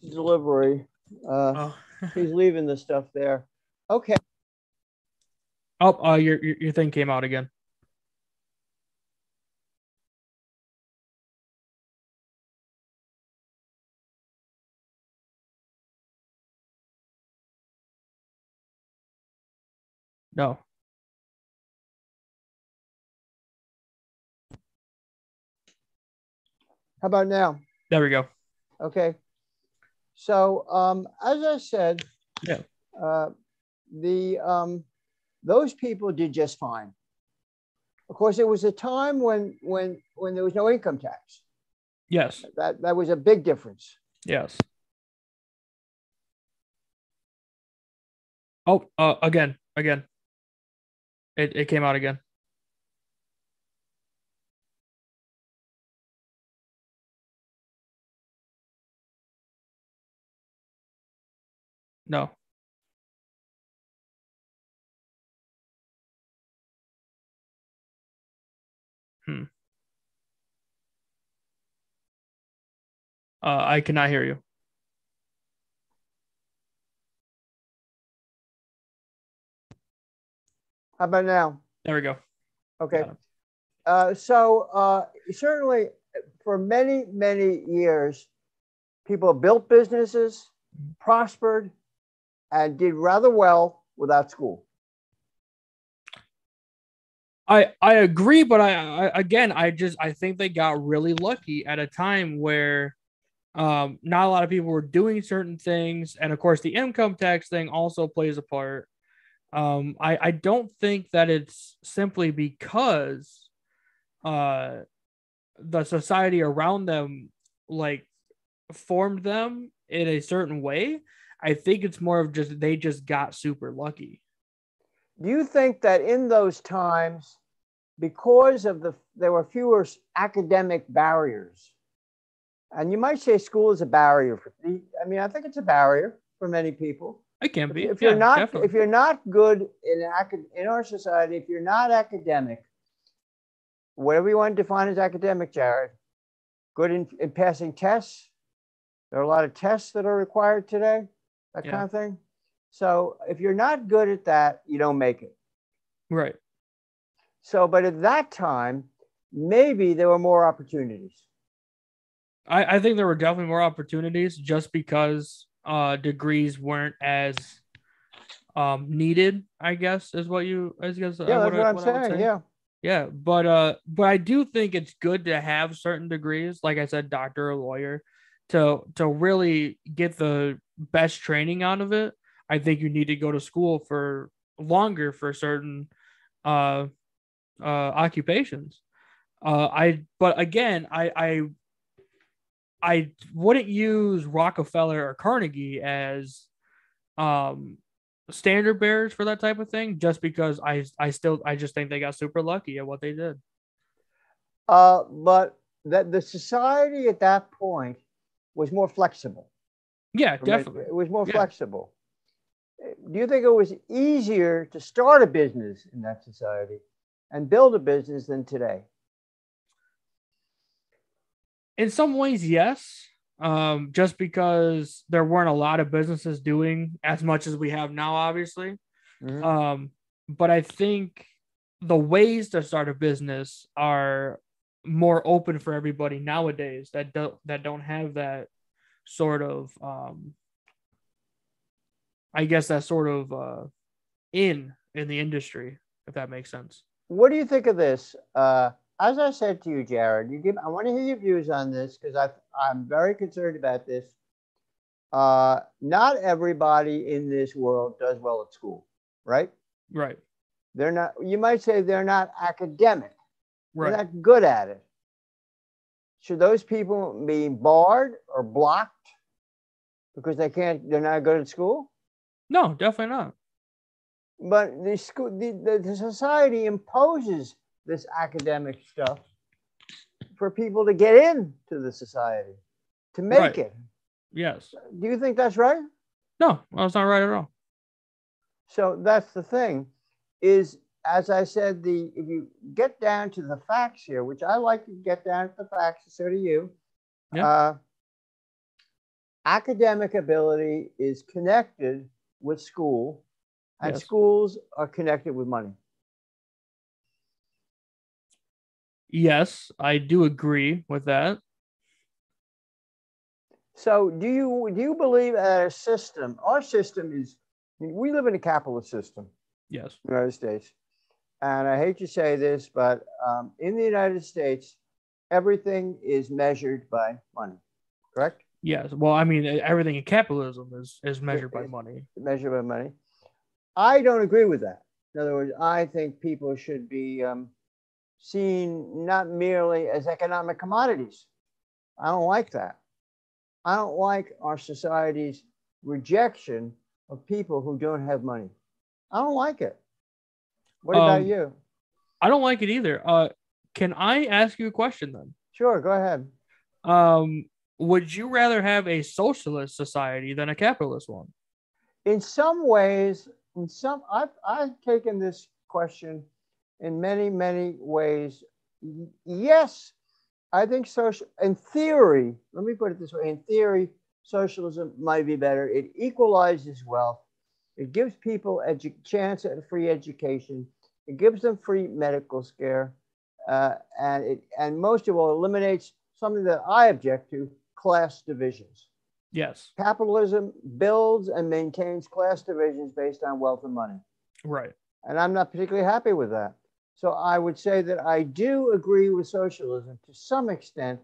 Delivery. Uh, oh. he's leaving the stuff there. Okay. oh uh, your, your your thing came out again. No. How about now? There we go. Okay. So, um, as I said, Yeah. uh, the um, those people did just fine. Of course, there was a time when when when there was no income tax. Yes. That that was a big difference. Yes. Oh, uh, again, again. It it came out again. No. Uh, I cannot hear you. How about now? There we go. Okay. Uh, so uh, certainly, for many many years, people built businesses, prospered, and did rather well without school. I I agree, but I, I again I just I think they got really lucky at a time where um not a lot of people were doing certain things, and of course the income tax thing also plays a part. Um, I I don't think that it's simply because uh the society around them like formed them in a certain way. I think it's more of just they just got super lucky. Do you think that in those times, because of the there were fewer academic barriers, and you might say school is a barrier for I mean, I think it's a barrier for many people. It can be. If you're Yeah, not definitely. if you're not good in acad- in our society, if you're not academic, whatever you want to define as academic, Jared, good in, in passing tests. There are a lot of tests that are required today, that Yeah. kind of thing. So if you're not good at that, you don't make it. right. So, but at that time, maybe there were more opportunities. I, I think there were definitely more opportunities just because uh degrees weren't as um needed, I guess is what you I guess Yeah, uh, that's I- what I'm I saying. say. Yeah. Yeah, but uh but I do think it's good to have certain degrees, like I said, doctor or lawyer, to to really get the best training out of it. I think you need to go to school for longer for certain uh uh occupations. Uh I but again, I I I wouldn't use Rockefeller or Carnegie as um standard bearers for that type of thing just because I I still I just think they got super lucky at what they did. Uh, but that the society at that point was more flexible. Yeah, definitely. It was more Yeah. flexible. Do you think it was easier to start a business in that society and build a business than today? In some ways, yes. Um, just because there weren't a lot of businesses doing as much as we have now, obviously. Mhm. Um, but I think the ways to start a business are more open for everybody nowadays that don't that don't have that sort of um I guess that sort of uh in in the industry, if that makes sense. What do you think of this? Uh, as I said to you, Jared, you give. I want to hear your views on this because I'm very concerned about this. Uh, not everybody in this world does well at school, right? Right. They're not. You might say they're not academic. Right. They're not good at it. Should those people be barred or blocked because they can't? They're not good at school. No, definitely not. But the school, the, the, the society imposes this academic stuff for people to get into the society, to make Right. it. Yes. Do you think that's right? No, that's not right at all. So that's the thing, is as I said, the if you get down to the facts here, which I like to get down to the facts, so do you. Yeah. Uh, academic ability is connected with school, and Yes. schools are connected with money. Yes, I do agree with that. So, do you do you believe that a system? Our system is we live in a capitalist system. Yes. United States. And I hate to say this, but um, in the United States, everything is measured by money, correct? Yes. Well, I mean, everything in capitalism is is measured by money. Measured by money. I don't agree with that. In other words, I think people should be um, seen not merely as economic commodities. I don't like that. I don't like our society's rejection of people who don't have money. I don't like it. What about Um, you? I don't like it either. Uh, can I ask you a question then? Sure, go ahead. Um, would you rather have a socialist society than a capitalist one? in some ways, in some, I've, I've taken this question in many, many ways. Yes, I think social, in theory, let me put it this way in theory, socialism might be better. It equalizes wealth, it gives people a edu- chance at a free education, it gives them free medical care, uh, and, it, and most of all, eliminates something that I object to class divisions. Yes. Capitalism builds and maintains class divisions based on wealth and money. Right. And I'm not particularly happy with that. So I would say that I do agree with socialism to some extent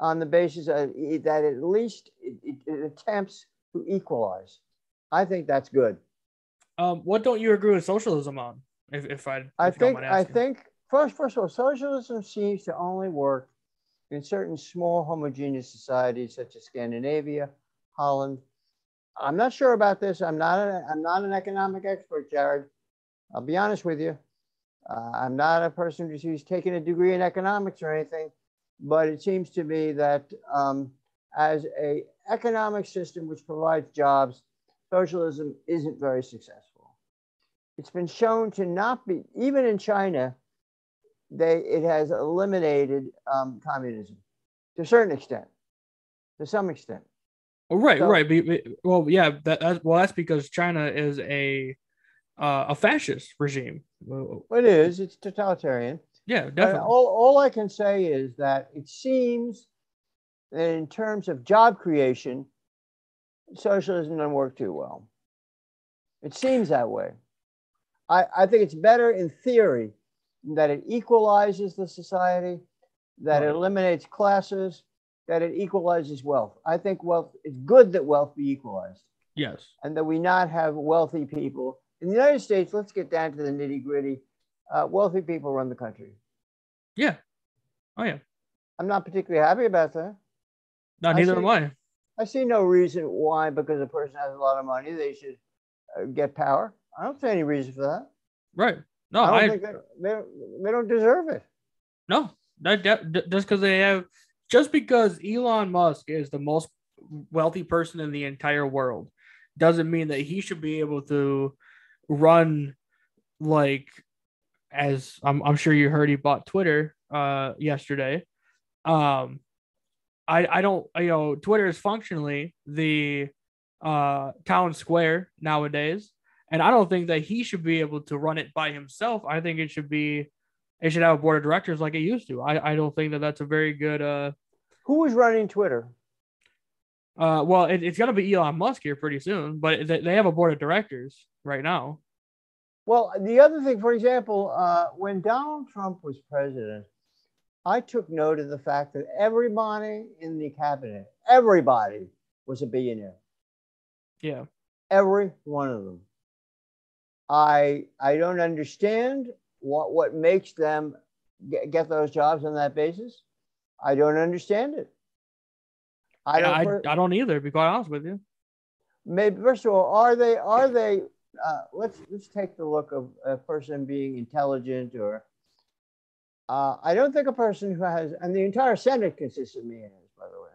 on the basis of, that at least it, it, it attempts to equalize. I think that's good. Um, what don't you agree with socialism on? If if I if I you think I think first first of all, socialism seems to only work in certain small homogeneous societies such as Scandinavia, Holland. I'm not sure about this. I'm not a, I'm not an economic expert, Jared. I'll be honest with you. Uh, I'm not a person who's, taken a degree in economics or anything, but it seems to me that um, as a economic system which provides jobs, socialism isn't very successful. It's been shown to not be, even in China, they it has eliminated um, communism to a certain extent, to some extent. Oh, right, so- right. Well, yeah. That, that well, that's because China is a uh, a fascist regime. It is. It's totalitarian. Yeah, definitely. all, all I can say is that it seems that in terms of job creation, socialism doesn't work too well. It seems that way. I, I think it's better in theory that it equalizes the society, that it eliminates classes, that it equalizes wealth. I think wealth it's good that wealth be equalized yes. and that we not have wealthy people. In the United States, let's get down to the nitty gritty. Uh, wealthy people run the country. Yeah. Oh yeah. I'm not particularly happy about that. No, I neither see. am I. I see no reason why, because a person has a lot of money, they should uh, get power. I don't see any reason for that. Right. No, I don't I, think they, they, don't- they don't deserve it. no. That, just because they have, just because Elon Musk is the most wealthy person in the entire world, doesn't mean that he should be able to run like as I'm, I'm sure you heard he bought Twitter uh yesterday. Um I I don't you know Twitter is functionally the uh town square nowadays and I don't think that he should be able to run it by himself. I think it should be it should have a board of directors like it used to. I I don't think that that's a very good uh Who is running Twitter? Uh well it, it's going to be Elon Musk here pretty soon, but they, they have a board of directors right now. Well, the other thing, for example, uh, when Donald Trump was president, I took note of the fact that everybody in the cabinet, everybody was a billionaire. Yeah. every one of them. I I don't understand what what makes them get, get those jobs on that basis. I don't understand it. I don't. I, I don't either, to be quite honest with you. maybe first of all, are they are they? Uh, let's let's take the look of a person being intelligent or. Uh, I don't think a person who has, and the entire Senate consists of millionaires, by the way,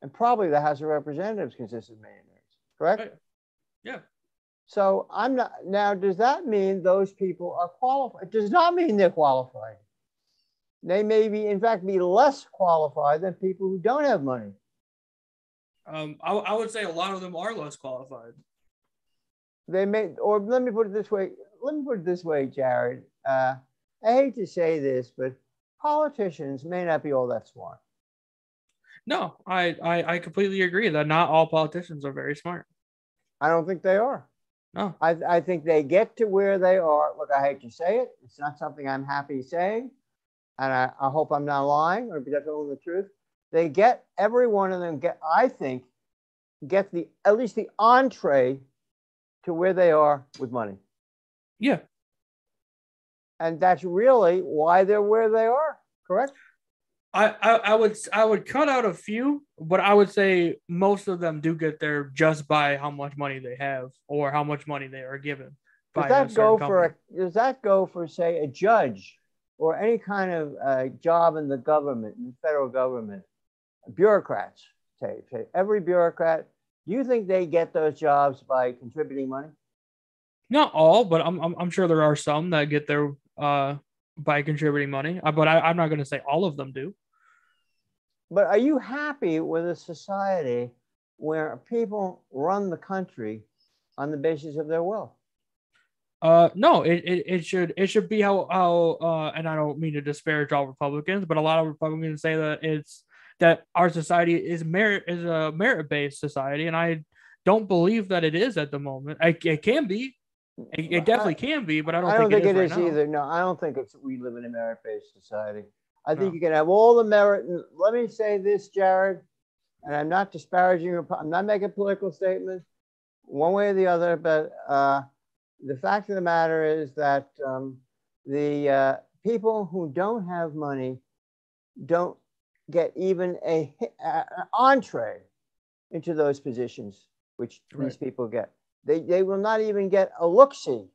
and probably the House of Representatives consists of millionaires. Correct. Right. Yeah. So I'm not now. Does that mean those people are qualified? It does not mean they're qualified. They may be, in fact, be less qualified than people who don't have money. Um, I, I would say a lot of them are less qualified. They may, or let me put it this way. Let me put it this way, Jared. Uh, I hate to say this, but politicians may not be all that smart. No, I, I I completely agree that not all politicians are very smart. I don't think they are. No, I, I think they get to where they are. Look, I hate to say it. It's not something I'm happy saying. And I, I hope I'm not lying or be telling the truth. They get, every one of them get, I think, get the, at least the entree to where they are with money. yeah, And that's really why they're where they are, correct? I, I I would I would cut out a few, but I would say most of them do get there just by how much money they have or how much money they are given. Does that go for, a, does that go for, say, a judge or any kind of uh, job in the government, in the federal government? Bureaucrats, say, say, every bureaucrat, do you think they get those jobs by contributing money? not all, but I'm, I'm I'm sure there are some that get there uh by contributing money. Uh, But I, I'm not going to say all of them do. But are you happy with a society where people run the country on the basis of their wealth? Uh, no, it, it, it should it should be how how uh, and I don't mean to disparage all Republicans, but a lot of Republicans say that it's that our society is merit is a merit based society, and I don't believe that it is at the moment. I, it can be, it, it definitely can be, but I don't, I don't think, think, it it is, right now. either. No, I don't think it's we live in a merit-based society. I think No. you can have all the merit. And let me say this, Jared, and I'm not disparaging. I'm not making political statements one way or the other. But uh, the fact of the matter is that um, the uh, people who don't have money don't get even a, an entree into those positions, which these people get. They, they will not even get a look see.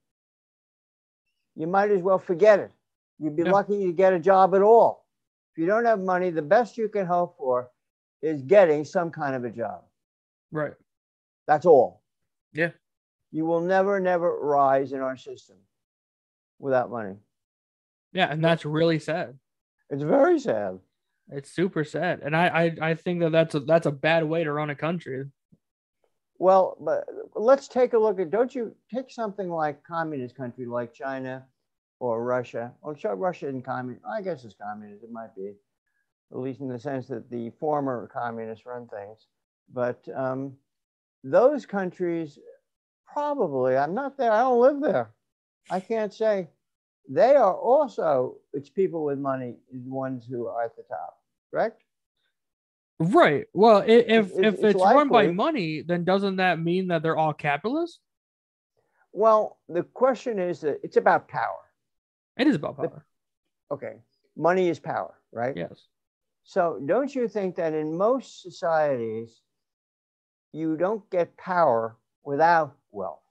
You might as well forget it. You'd be Yeah. lucky to get a job at all. If you don't have money, the best you can hope for is getting some kind of a job. Right. That's all. Yeah. You will never, never rise in our system without money. Yeah, and that's really sad. It's very sad. It's super sad, and I I, I think that that's a that's a bad way to run a country. Well, but let's take a look at. Don't you take something like communist country like China or Russia? Well, Russia isn't communist. I guess it's communist. It might be, at least in the sense that the former communists run things. But um, those countries, probably. I'm not there. I don't live there. I can't say. They are also. It's people with money, is the ones who are at the top. Correct. Right. Well, i- if It's- if it's it's run by money, then doesn't that mean that they're all capitalists? Well, the question is that it's about power. It is about The- power. Okay, money is power, right? Yes. So don't you think that in most societies, you don't get power without wealth?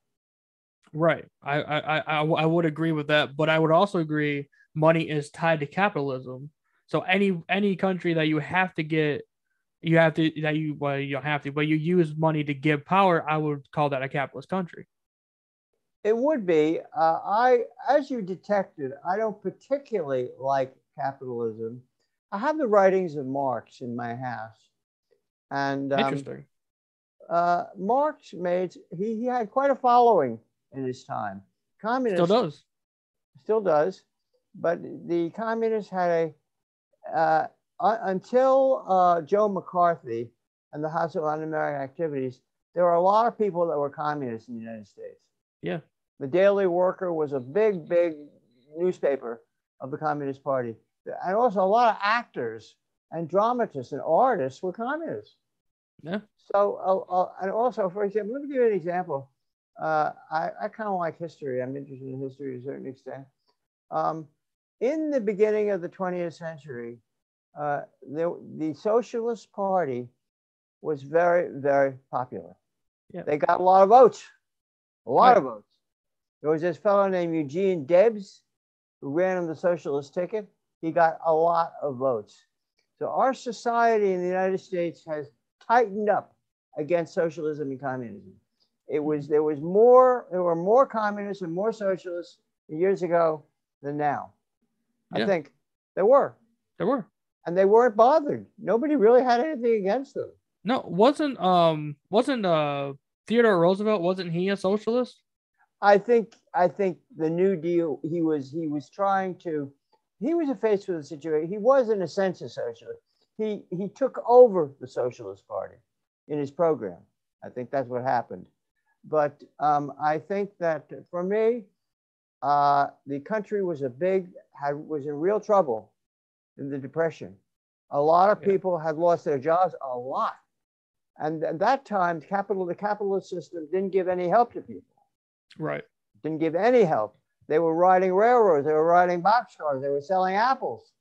Right. I, I, I, I would agree with that, but I would also agree money is tied to capitalism. So any any country that you have to get, you have to that you well you don't have to, but you use money to give power. I would call that a capitalist country. It would be. Uh, I, as you detected, I don't particularly like capitalism. I have the writings of Marx in my house, and um, Interesting. uh, Marx made he, he had quite a following in his time. Communists Still does. still does, but the communists had a uh, un- until uh, Joe McCarthy and the House of Un-American Activities, there were a lot of people that were communists in the United States. Yeah. The Daily Worker was a big, big newspaper of the Communist Party, and also a lot of actors and dramatists and artists were communists. Yeah. So, uh, uh, and also, for example, let me give you an example. Uh, I, I kind of like history. I'm interested in history to a certain extent. Um, in the beginning of the 20th century, uh, the, the Socialist Party was very, very popular. Yeah. They got a lot of votes, a lot Right. of votes. There was this fellow named Eugene Debs who ran on the socialist ticket. He got a lot of votes. So our society in the United States has tightened up against socialism and communism. It was there was more there were more communists and more socialists years ago than now. I Yeah. think there were, There were. and they weren't bothered. Nobody really had anything against them. No, wasn't um wasn't uh Theodore Roosevelt wasn't he a socialist? I think I think the New Deal he was he was trying to he was faced with a situation. He was in a sense a socialist. He he took over the Socialist Party in his program. I think that's what happened. But um, I think that for me, uh, the country was a big had was in real trouble in the depression. A lot of Yeah. people had lost their jobs, a lot. And at that time, capital the capitalist system didn't give any help to people. Right. Didn't give any help. They were riding railroads. They were riding boxcars. They were selling apples.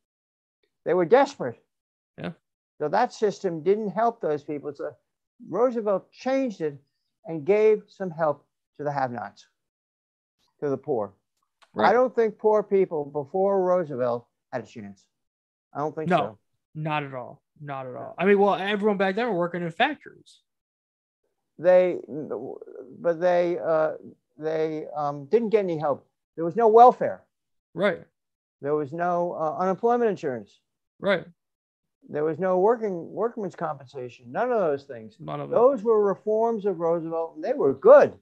They were desperate. Yeah. So that system didn't help those people. So Roosevelt changed it and gave some help to the have-nots, to the poor. I don't think poor people before Roosevelt had a chance. I don't think No. so. Not at all. Not at all. I mean, well, everyone back then were working in factories. They, but they, uh, they um, didn't get any help. There was no welfare. Right. There was no uh, unemployment insurance. Right. There was no working workman's compensation. None of those things. None of those Those were reforms of Roosevelt, and they were good.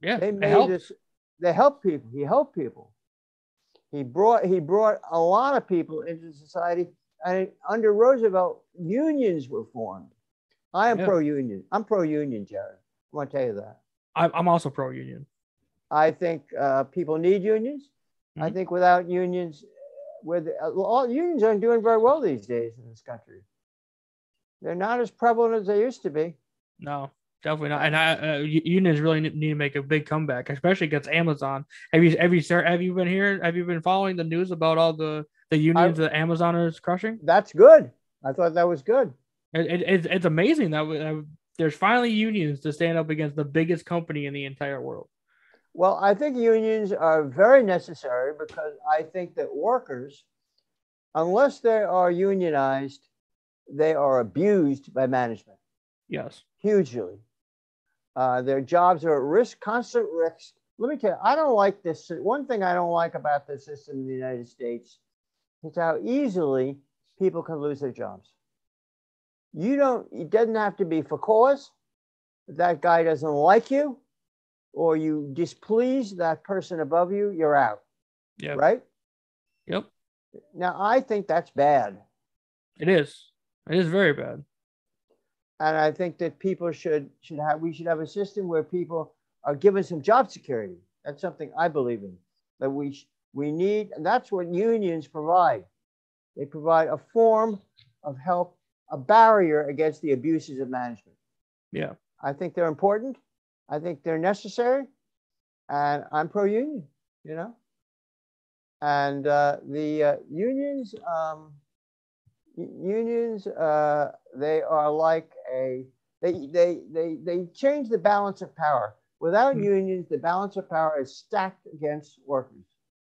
Yeah. They made helped. this. They helped people. He helped people. He brought he brought a lot of people into society, and under Roosevelt, unions were formed. I am Yeah. pro-union. I'm pro-union, Jared. I want to tell you that. I'm, I'm also pro union. I think uh, people need unions. I Mhm. think without unions, with all unions aren't doing very well these days in this country. They're not as prevalent as they used to be. No, definitely not. And I, uh, unions really need to make a big comeback, especially against Amazon. Have you have you sir, have you been hearing? Have you been following the news about all the the unions that Amazon is crushing? That's good. I thought that was good. It, it, it's it's amazing that we, uh, there's finally unions to stand up against the biggest company in the entire world. Well, I think unions are very necessary because I think that workers, unless they are unionized, they are abused by management Yes. hugely. Uh, their jobs are at risk, constant risk. Let me tell you, I don't like this. One thing I don't like about the system in the United States is how easily people can lose their jobs. You don't, it doesn't have to be for cause. That guy doesn't like you or you displease that person above you, you're out, Yeah. right? Yep. Now, I think that's bad. It is. It is very bad. and I think that people should should have we should have a system where people are given some job security. That's something I believe in. That we sh- we need, and that's what unions provide. They provide a form of help, a barrier against the abuses of management. Yeah. I think they're important. I think they're necessary, and I'm pro-union. You know, and uh, the uh, unions. Um, unions uh, they are like a they they they they change the balance of power without Hmm. unions the balance of power is stacked against workers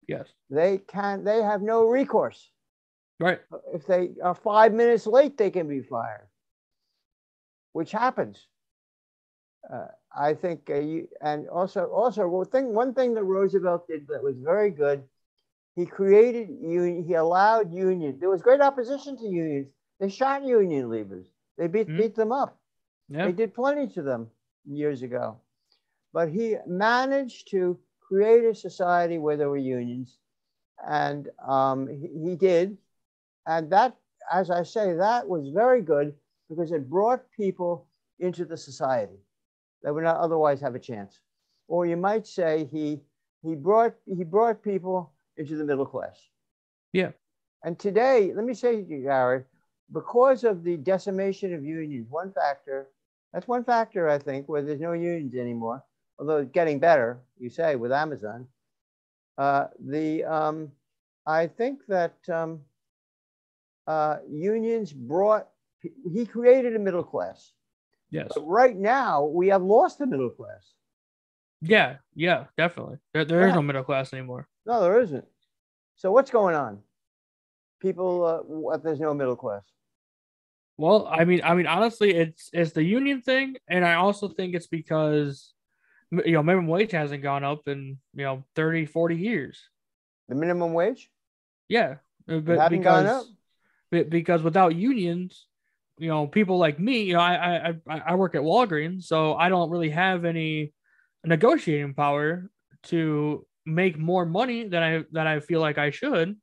Yes. they can they have no recourse Right. if they are five minutes late they can be fired which happens uh, i think uh, you, and also also one thing one thing that roosevelt did that was very good he created union he allowed unions there was great opposition to unions. They shot union leaders. They beat, Mhm. beat them up. Yeah. they did plenty to them years ago. But he managed to create a society where there were unions and um, he, he did. And that as i say that was very good because it brought people into the society that would not otherwise have a chance. Or you might say he he brought he brought people into the middle class. Yeah. and today let me say to you Jared, because of the decimation of unions one factor that's one factor i think where there's no unions anymore although it's getting better you say with amazon. Uh, the um, i think that um, uh, unions brought he created a middle class Yes. but right now we have lost the middle class Yeah. Yeah. Definitely. There, there is Yeah. no middle class anymore. no there isn't so what's going on people uh, what there's no middle class Well, I mean, I mean, honestly, it's it's the union thing, and I also think it's because you know minimum wage hasn't gone up in you know 30, 40 years. the minimum wage Yeah, uh, but because up? because without unions, you know, people like me, you know, I I I work at Walgreens, so I don't really have any negotiating power to make more money than I that I feel like I should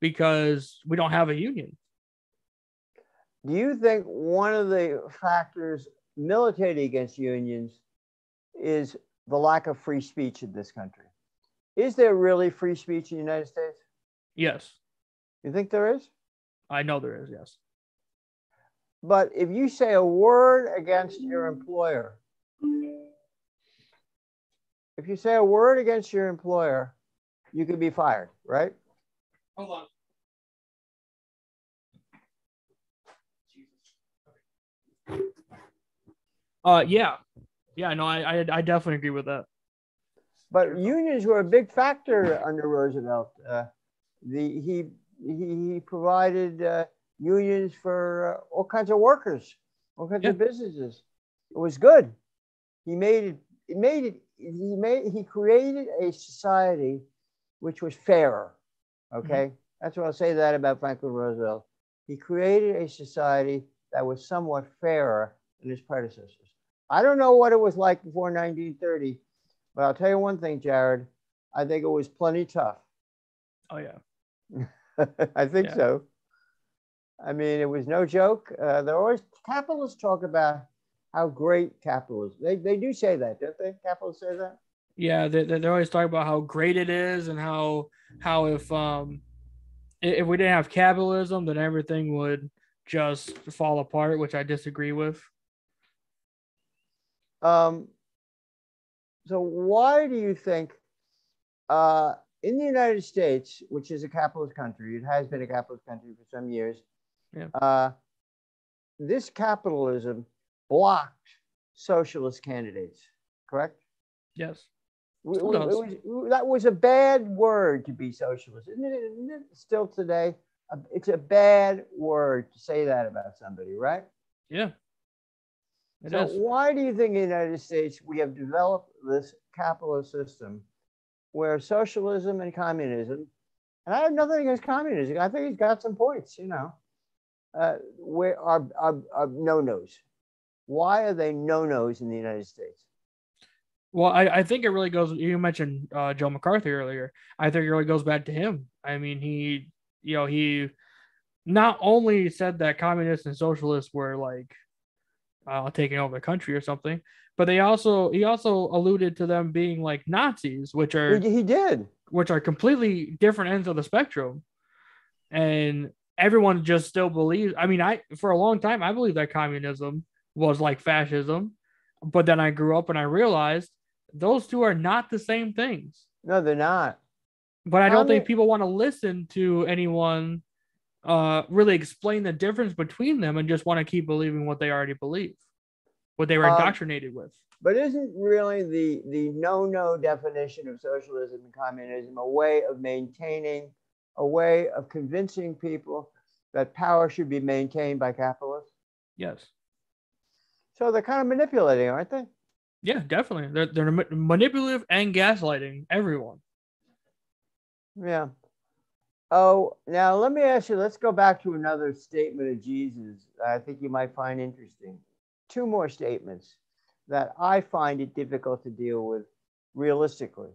because we don't have a union. Do you think one of the factors militating against unions is the lack of free speech in this country? Is there really free speech in the United States? Yes. You think there is? I know there is, yes. But if you say a word against your employer, if you say a word against your employer, you could be fired, right? Hold on. Uh, yeah, yeah, no, I, I, I definitely agree with that. But unions were a big factor under Roosevelt. Uh, the he he, he provided uh, unions for uh, all kinds of workers, all kinds Yeah. of businesses. It was good. He made it. It made it. He made. He created a society which was fairer. Okay, that's what I'll say that about Franklin Roosevelt. He created a society that was somewhat fairer than his predecessors. I don't know what it was like before 1930, but I'll tell you one thing, Jared. I think it was plenty tough. Oh yeah, I think Yeah. so. I mean, it was no joke. Uh, they're always capitalists talk about how great capitalism. They, they do say that, don't they? Capitalists say that. yeah. They, they- they're always talking about how great it is and how how if um if we didn't have capitalism, then everything would just fall apart, which I disagree with. Um, so why do you think uh, in the United States, which is a capitalist country, it has been a capitalist country for some years, Yeah. uh, this capitalism blocked socialist candidates, correct? Yes. We- we- was- that was a bad word to be socialist, isn't it? Isn't it still today? Uh, It's a bad word to say that about somebody, right? Yeah. It so is. why do you think in the United States we have developed this capitalist system where socialism and communism, and I have nothing against communism, I think he's got some points, you know, uh, where are, are, are no-nos. Why are they no-nos in the United States? Well, I, I think it really goes. You mentioned uh, Joe McCarthy earlier. I think it really goes back to him. I mean, he, you know, he not only said that communists and socialists were like uh, taking over the country or something, but they also he also alluded to them being like Nazis, which are He, he did. which are completely different ends of the spectrum, and everyone just still believes. I mean, I for a long time I believed that communism was like fascism, but then I grew up and I realized those two are not the same things. No, they're not. But I don't Commu- think people want to listen to anyone uh really explain the difference between them and just want to keep believing what they already believe, what they were Um, indoctrinated with. But isn't really the, the no-no definition of socialism and communism a way of maintaining, a way of convincing people that power should be maintained by capitalists? Yes. So they're kind of manipulating, aren't they? Yeah, definitely. They're they're manipulative and gaslighting everyone. Yeah. Oh, now let me ask you, let's go back to another statement of Jesus that I think you might find interesting. Two more statements that I find it difficult to deal with realistically.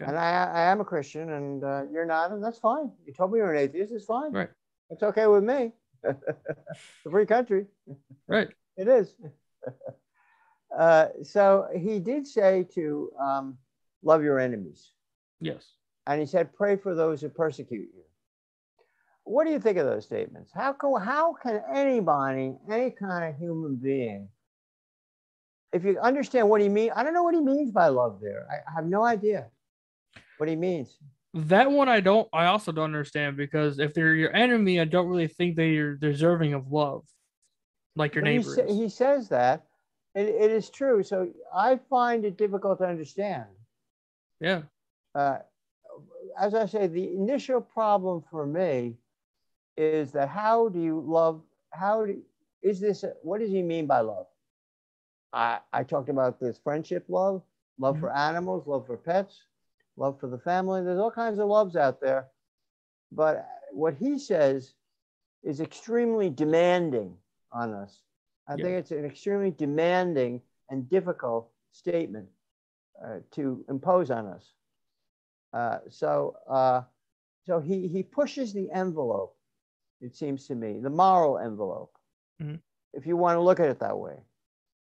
Okay. And I, I am a Christian and uh, you're not, and that's fine. You told me you're an atheist, it's fine. Right. It's okay with me. it's a free country. Right. It is. uh, so he did say to um, love your enemies. Yes. And he said, pray for those who persecute you. What do you think of those statements? How can, how can anybody, any kind of human being, if you understand what he means, I don't know what he means by love there. I, I have no idea what he means. That one I don't I also don't understand because if they're your enemy, I don't really think that you're deserving of love. Like your But he, sa- he says that. It, it is true. So I find it difficult to understand. Yeah. uh, as I say, the initial problem for me is that how do you love? How do is this? What does he mean by love? I I talked about this friendship love, love for animals, love for pets, love for the family. There's all kinds of loves out there, but what he says is extremely demanding. on us. I Yeah. think it's an extremely demanding and difficult statement uh, to impose on us. Uh, so, uh, so he he pushes the envelope. It seems to me the moral envelope, Mhm. if you want to look at it that way.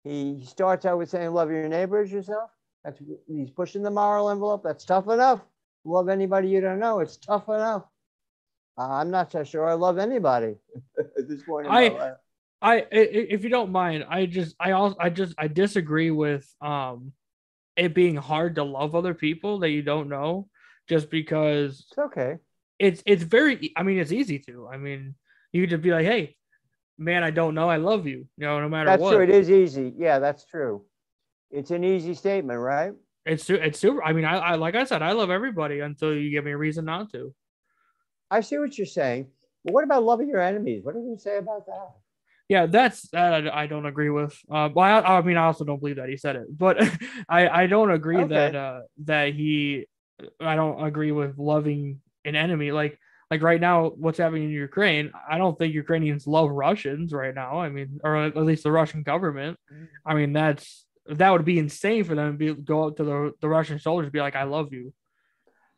He starts out with saying, "Love your neighbor as yourself." That's he's pushing the moral envelope. That's tough enough. Love anybody you don't know. It's tough enough. Uh, I'm not so sure I love anybody at this point. In I- my life. I, i- i- if you don't mind, I just, I also, I just, I disagree with um, it being hard to love other people that you don't know, just because It's okay. it's, it's very, I mean, it's easy to. I mean, you could just be like, hey, man, I don't know, I love you, you know, no matter That's what. true. It is easy. Yeah, that's true. It's an easy statement, right? It's, it's super. I mean, I, I, like I said, I love everybody until you give me a reason not to. I see what you're saying. But what about loving your enemies? What do you say about that? Yeah, that's that I, I don't agree with. Uh, well, I, I mean, I also don't believe that he said it, but I I don't agree Okay. that uh that he I don't agree with loving an enemy like like right now what's happening in Ukraine. I don't think Ukrainians love Russians right now. I mean, or at least the Russian government. I mean, that's that would be insane for them to be go up to the the Russian soldiers and be like, "I love you."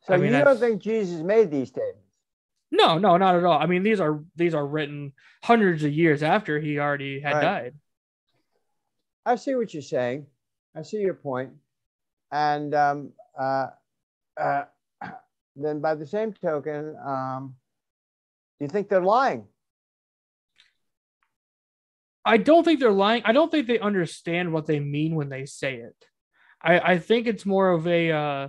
So I mean, you don't think Jesus made these statements? No, no, not at all. I mean, these are these are written hundreds of years after he already had Right. died. I see what you're saying. I see your point. And um, uh, uh, then by the same token, um, do you think they're lying? I don't think they're lying. I don't think they understand what they mean when they say it. I, I think it's more of a uh,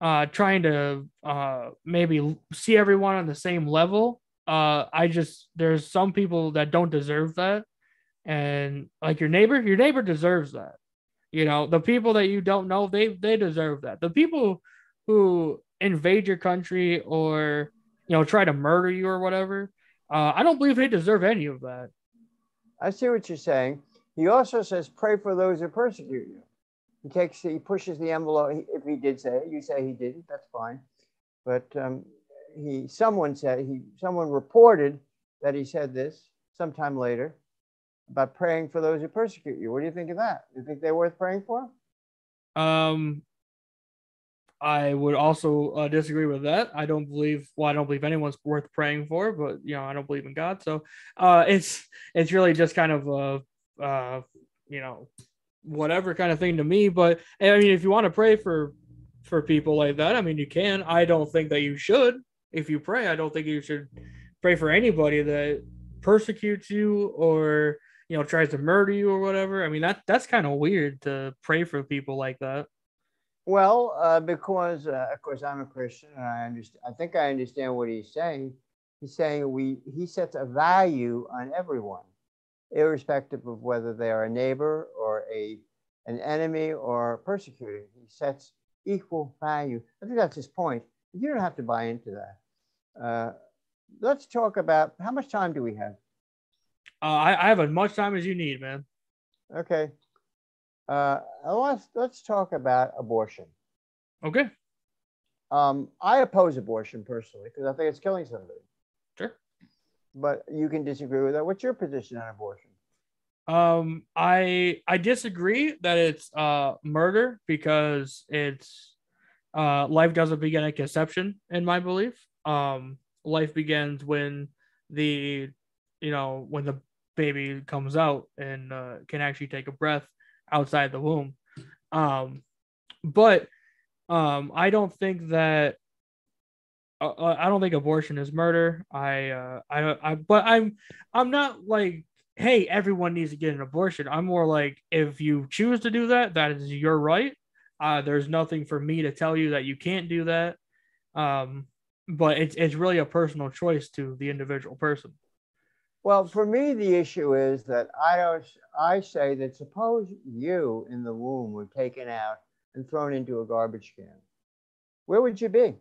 uh, trying to uh, maybe see everyone on the same level. Uh, I just there's some people that don't deserve that, and like your neighbor, your neighbor deserves that. You know, the people that you don't know, they they deserve that. The people who invade your country or you know try to murder you or whatever, uh, I don't believe they deserve any of that. I see what you're saying. He also says, pray for those who persecute you. He takes, he pushes the envelope. If he did say it, you say he didn't. That's fine. But um, he, someone said he, someone reported that he said this sometime later about praying for those who persecute you. What do you think of that? Do You think they're worth praying for? Um, I would also uh, disagree with that. I don't believe. Well, I don't believe anyone's worth praying for, but you know, I don't believe in God. So, uh, it's it's really just kind of a, uh, you know, whatever kind of thing to me. But I mean, if you want to pray for for people like that, I mean, you can. I don't think that you should. If you pray, I don't think you should pray for anybody that persecutes you or you know tries to murder you or whatever. I mean, that that's kind of weird to pray for people like that. Well, uh, because uh, of course I'm a Christian, and I understand. I think I understand what he's saying. He's saying we he sets a value on everyone, irrespective of whether they are a neighbor or a an enemy or persecuted. He sets equal value. I think that's his point. You don't have to buy into that. Uh, let's talk about how much time do we have? Uh, I, I have as much time as you need, man. Okay. Uh, let's let's talk about abortion. Okay. Um, I oppose abortion personally because I think it's killing somebody. Sure. But you can disagree with that. What's your position on abortion? Um, I I disagree that it's uh murder because it's uh life doesn't begin at conception in my belief. Um, life begins when the you know when the baby comes out and uh, can actually take a breath outside the womb. Um, but um, I don't think that uh, uh, I don't think abortion is murder. I, uh, I, I, but I'm, I'm not like, hey, everyone needs to get an abortion. I'm more like, if you choose to do that, that is your right. Uh, there's nothing for me to tell you that you can't do that. Um, but it's it's really a personal choice to the individual person. Well, for me, the issue is that I don't, I say that suppose you in the womb were taken out and thrown into a garbage can, where would you be?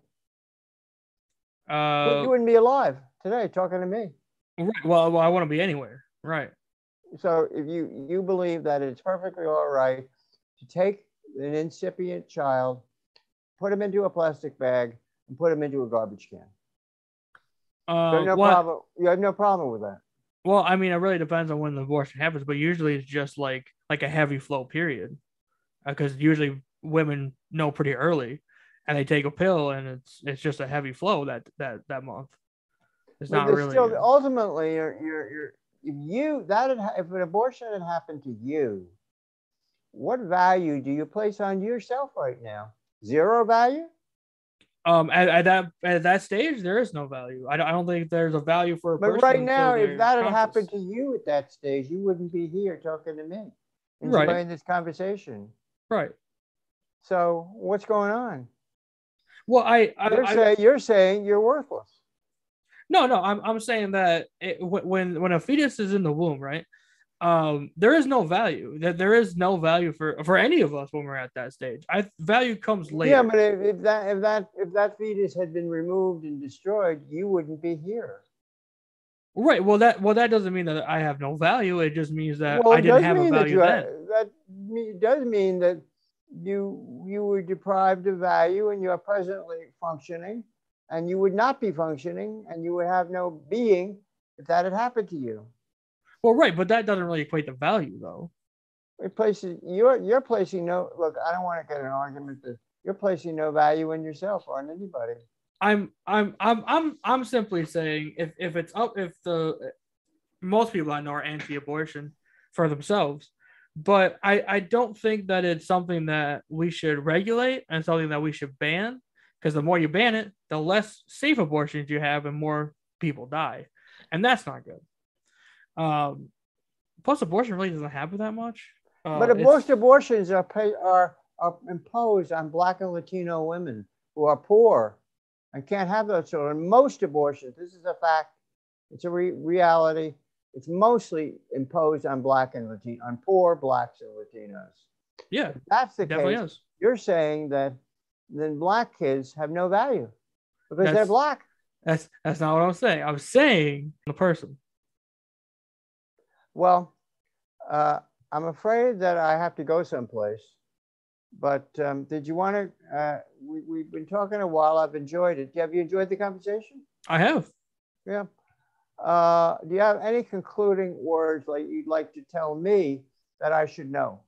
Uh, you wouldn't be alive today talking to me. right, well, well, I want to be anywhere. Right. So if you you believe that it's perfectly all right to take an incipient child, put him into a plastic bag, and put him into a garbage can. You Uh, have no what- problem. You have no problem with that. Well, I mean, it really depends on when the abortion happens, but usually it's just like like a heavy flow period, because uh, usually women know pretty early, and they take a pill, and it's it's just a heavy flow that that that month. It's but not really. Still, ultimately, you're you're you're if you that had, if an abortion had happened to you, what value do you place on yourself right now? Zero value um at, at, that at that stage there is no value. I don't, I don't think there's a value for a but right now if that had happened to you at that stage you wouldn't be here talking to me enjoying right. this conversation. Right. So what's going on? Well i, I you're, I, say, you're saying you're worthless. No no i'm, I'm saying that it, when when a fetus is in the womb right um there is no value. That there is no value for for any of us when we're at that stage. I value comes later. yeah but if, if that if that if that fetus had been removed and destroyed you wouldn't be here. Right. Well that well that doesn't mean that i have no value. It just means that well, i didn't have a value that, then. that does mean that you you were deprived of value and you are presently functioning and you would not be functioning and you would have no being if that had happened to you well, right, but that doesn't really equate the value though. It places you're you're placing no look. I don't want to get an argument that you're placing no value in yourself or in anybody. I'm I'm I'm I'm I'm simply saying if if it's up if the most people I know are anti-abortion for themselves, but I I don't think that it's something that we should regulate and something that we should ban because the more you ban it, the less safe abortions you have and more people die, and that's not good. Um, plus, abortion really doesn't happen that much. Uh, but most abortions are, pay, are are imposed on Black and Latino women who are poor and can't have those children. Most abortions, this is a fact, it's a re- reality. It's mostly imposed on Black and Latino, on poor Blacks and Latinos. Yeah, if that's the case. Is. You're saying that then Black kids have no value because that's, they're Black. That's that's not what I'm saying. I'm saying the person. Well, uh, I'm afraid that I have to go someplace. But um, did you want to? Uh, we, we've been talking a while. I've enjoyed it. Have you enjoyed the conversation? I have. Yeah. Uh, do you have any concluding words like you'd like to tell me that I should know?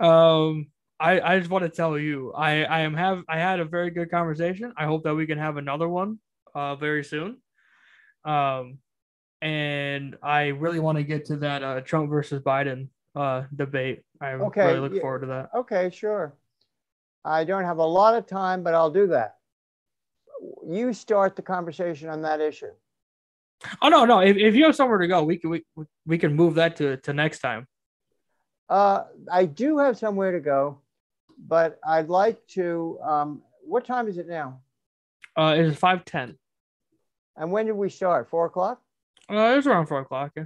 Um, I, I just want to tell you, I, I am have I had a very good conversation. I hope that we can have another one uh very soon. Um, and I really want to get to that uh, Trump versus Biden uh, debate. I okay. really look forward to that. Okay, sure. I don't have a lot of time, but I'll do that. You start the conversation on that issue. Oh no, no. If, if you have somewhere to go, we can we, we can move that to, to next time. Uh, I do have somewhere to go, but I'd like to. Um, what time is it now? Uh, it is five ten. And when did we start? Four o'clock. Uh, it was around four o'clock. Yeah.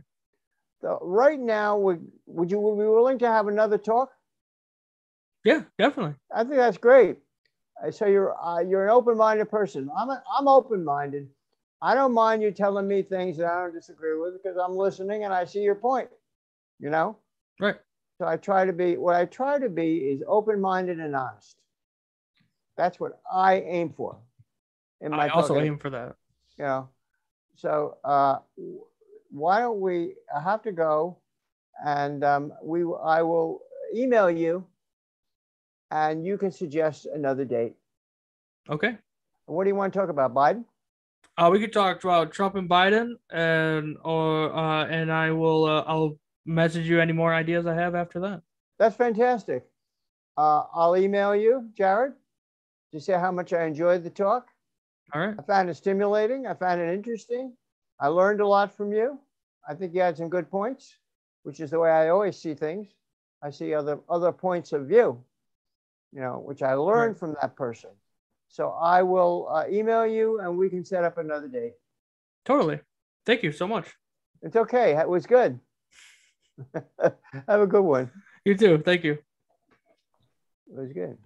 So right now, would would you be willing to have another talk? Yeah, definitely. I think that's great. So you're uh, you're an open-minded person. I'm a, I'm open-minded. I don't mind you telling me things that I don't disagree with because I'm listening and I see your point. You know. Right. So I try to be what I try to be is open-minded and honest. That's what I aim for. In my I also talking. aim for that. You know, so uh, why don't we I have to go and um, we I will email you and you can suggest another date. Okay. What do you want to talk about, Biden? Uh, we could talk about Trump and Biden, and or uh, and I will uh, I'll message you any more ideas I have after that. That's fantastic. Uh, I'll email you, Jared, to say how much I enjoyed the talk. All right. I found it stimulating. I found it interesting. I learned a lot from you. I think you had some good points, which is the way I always see things. I see other other points of view, you know, which I learned right. from that person. So I will uh, email you and we can set up another date. Totally. Thank you so much. It's okay. It was good. Have a good one. You too. Thank you. It was good.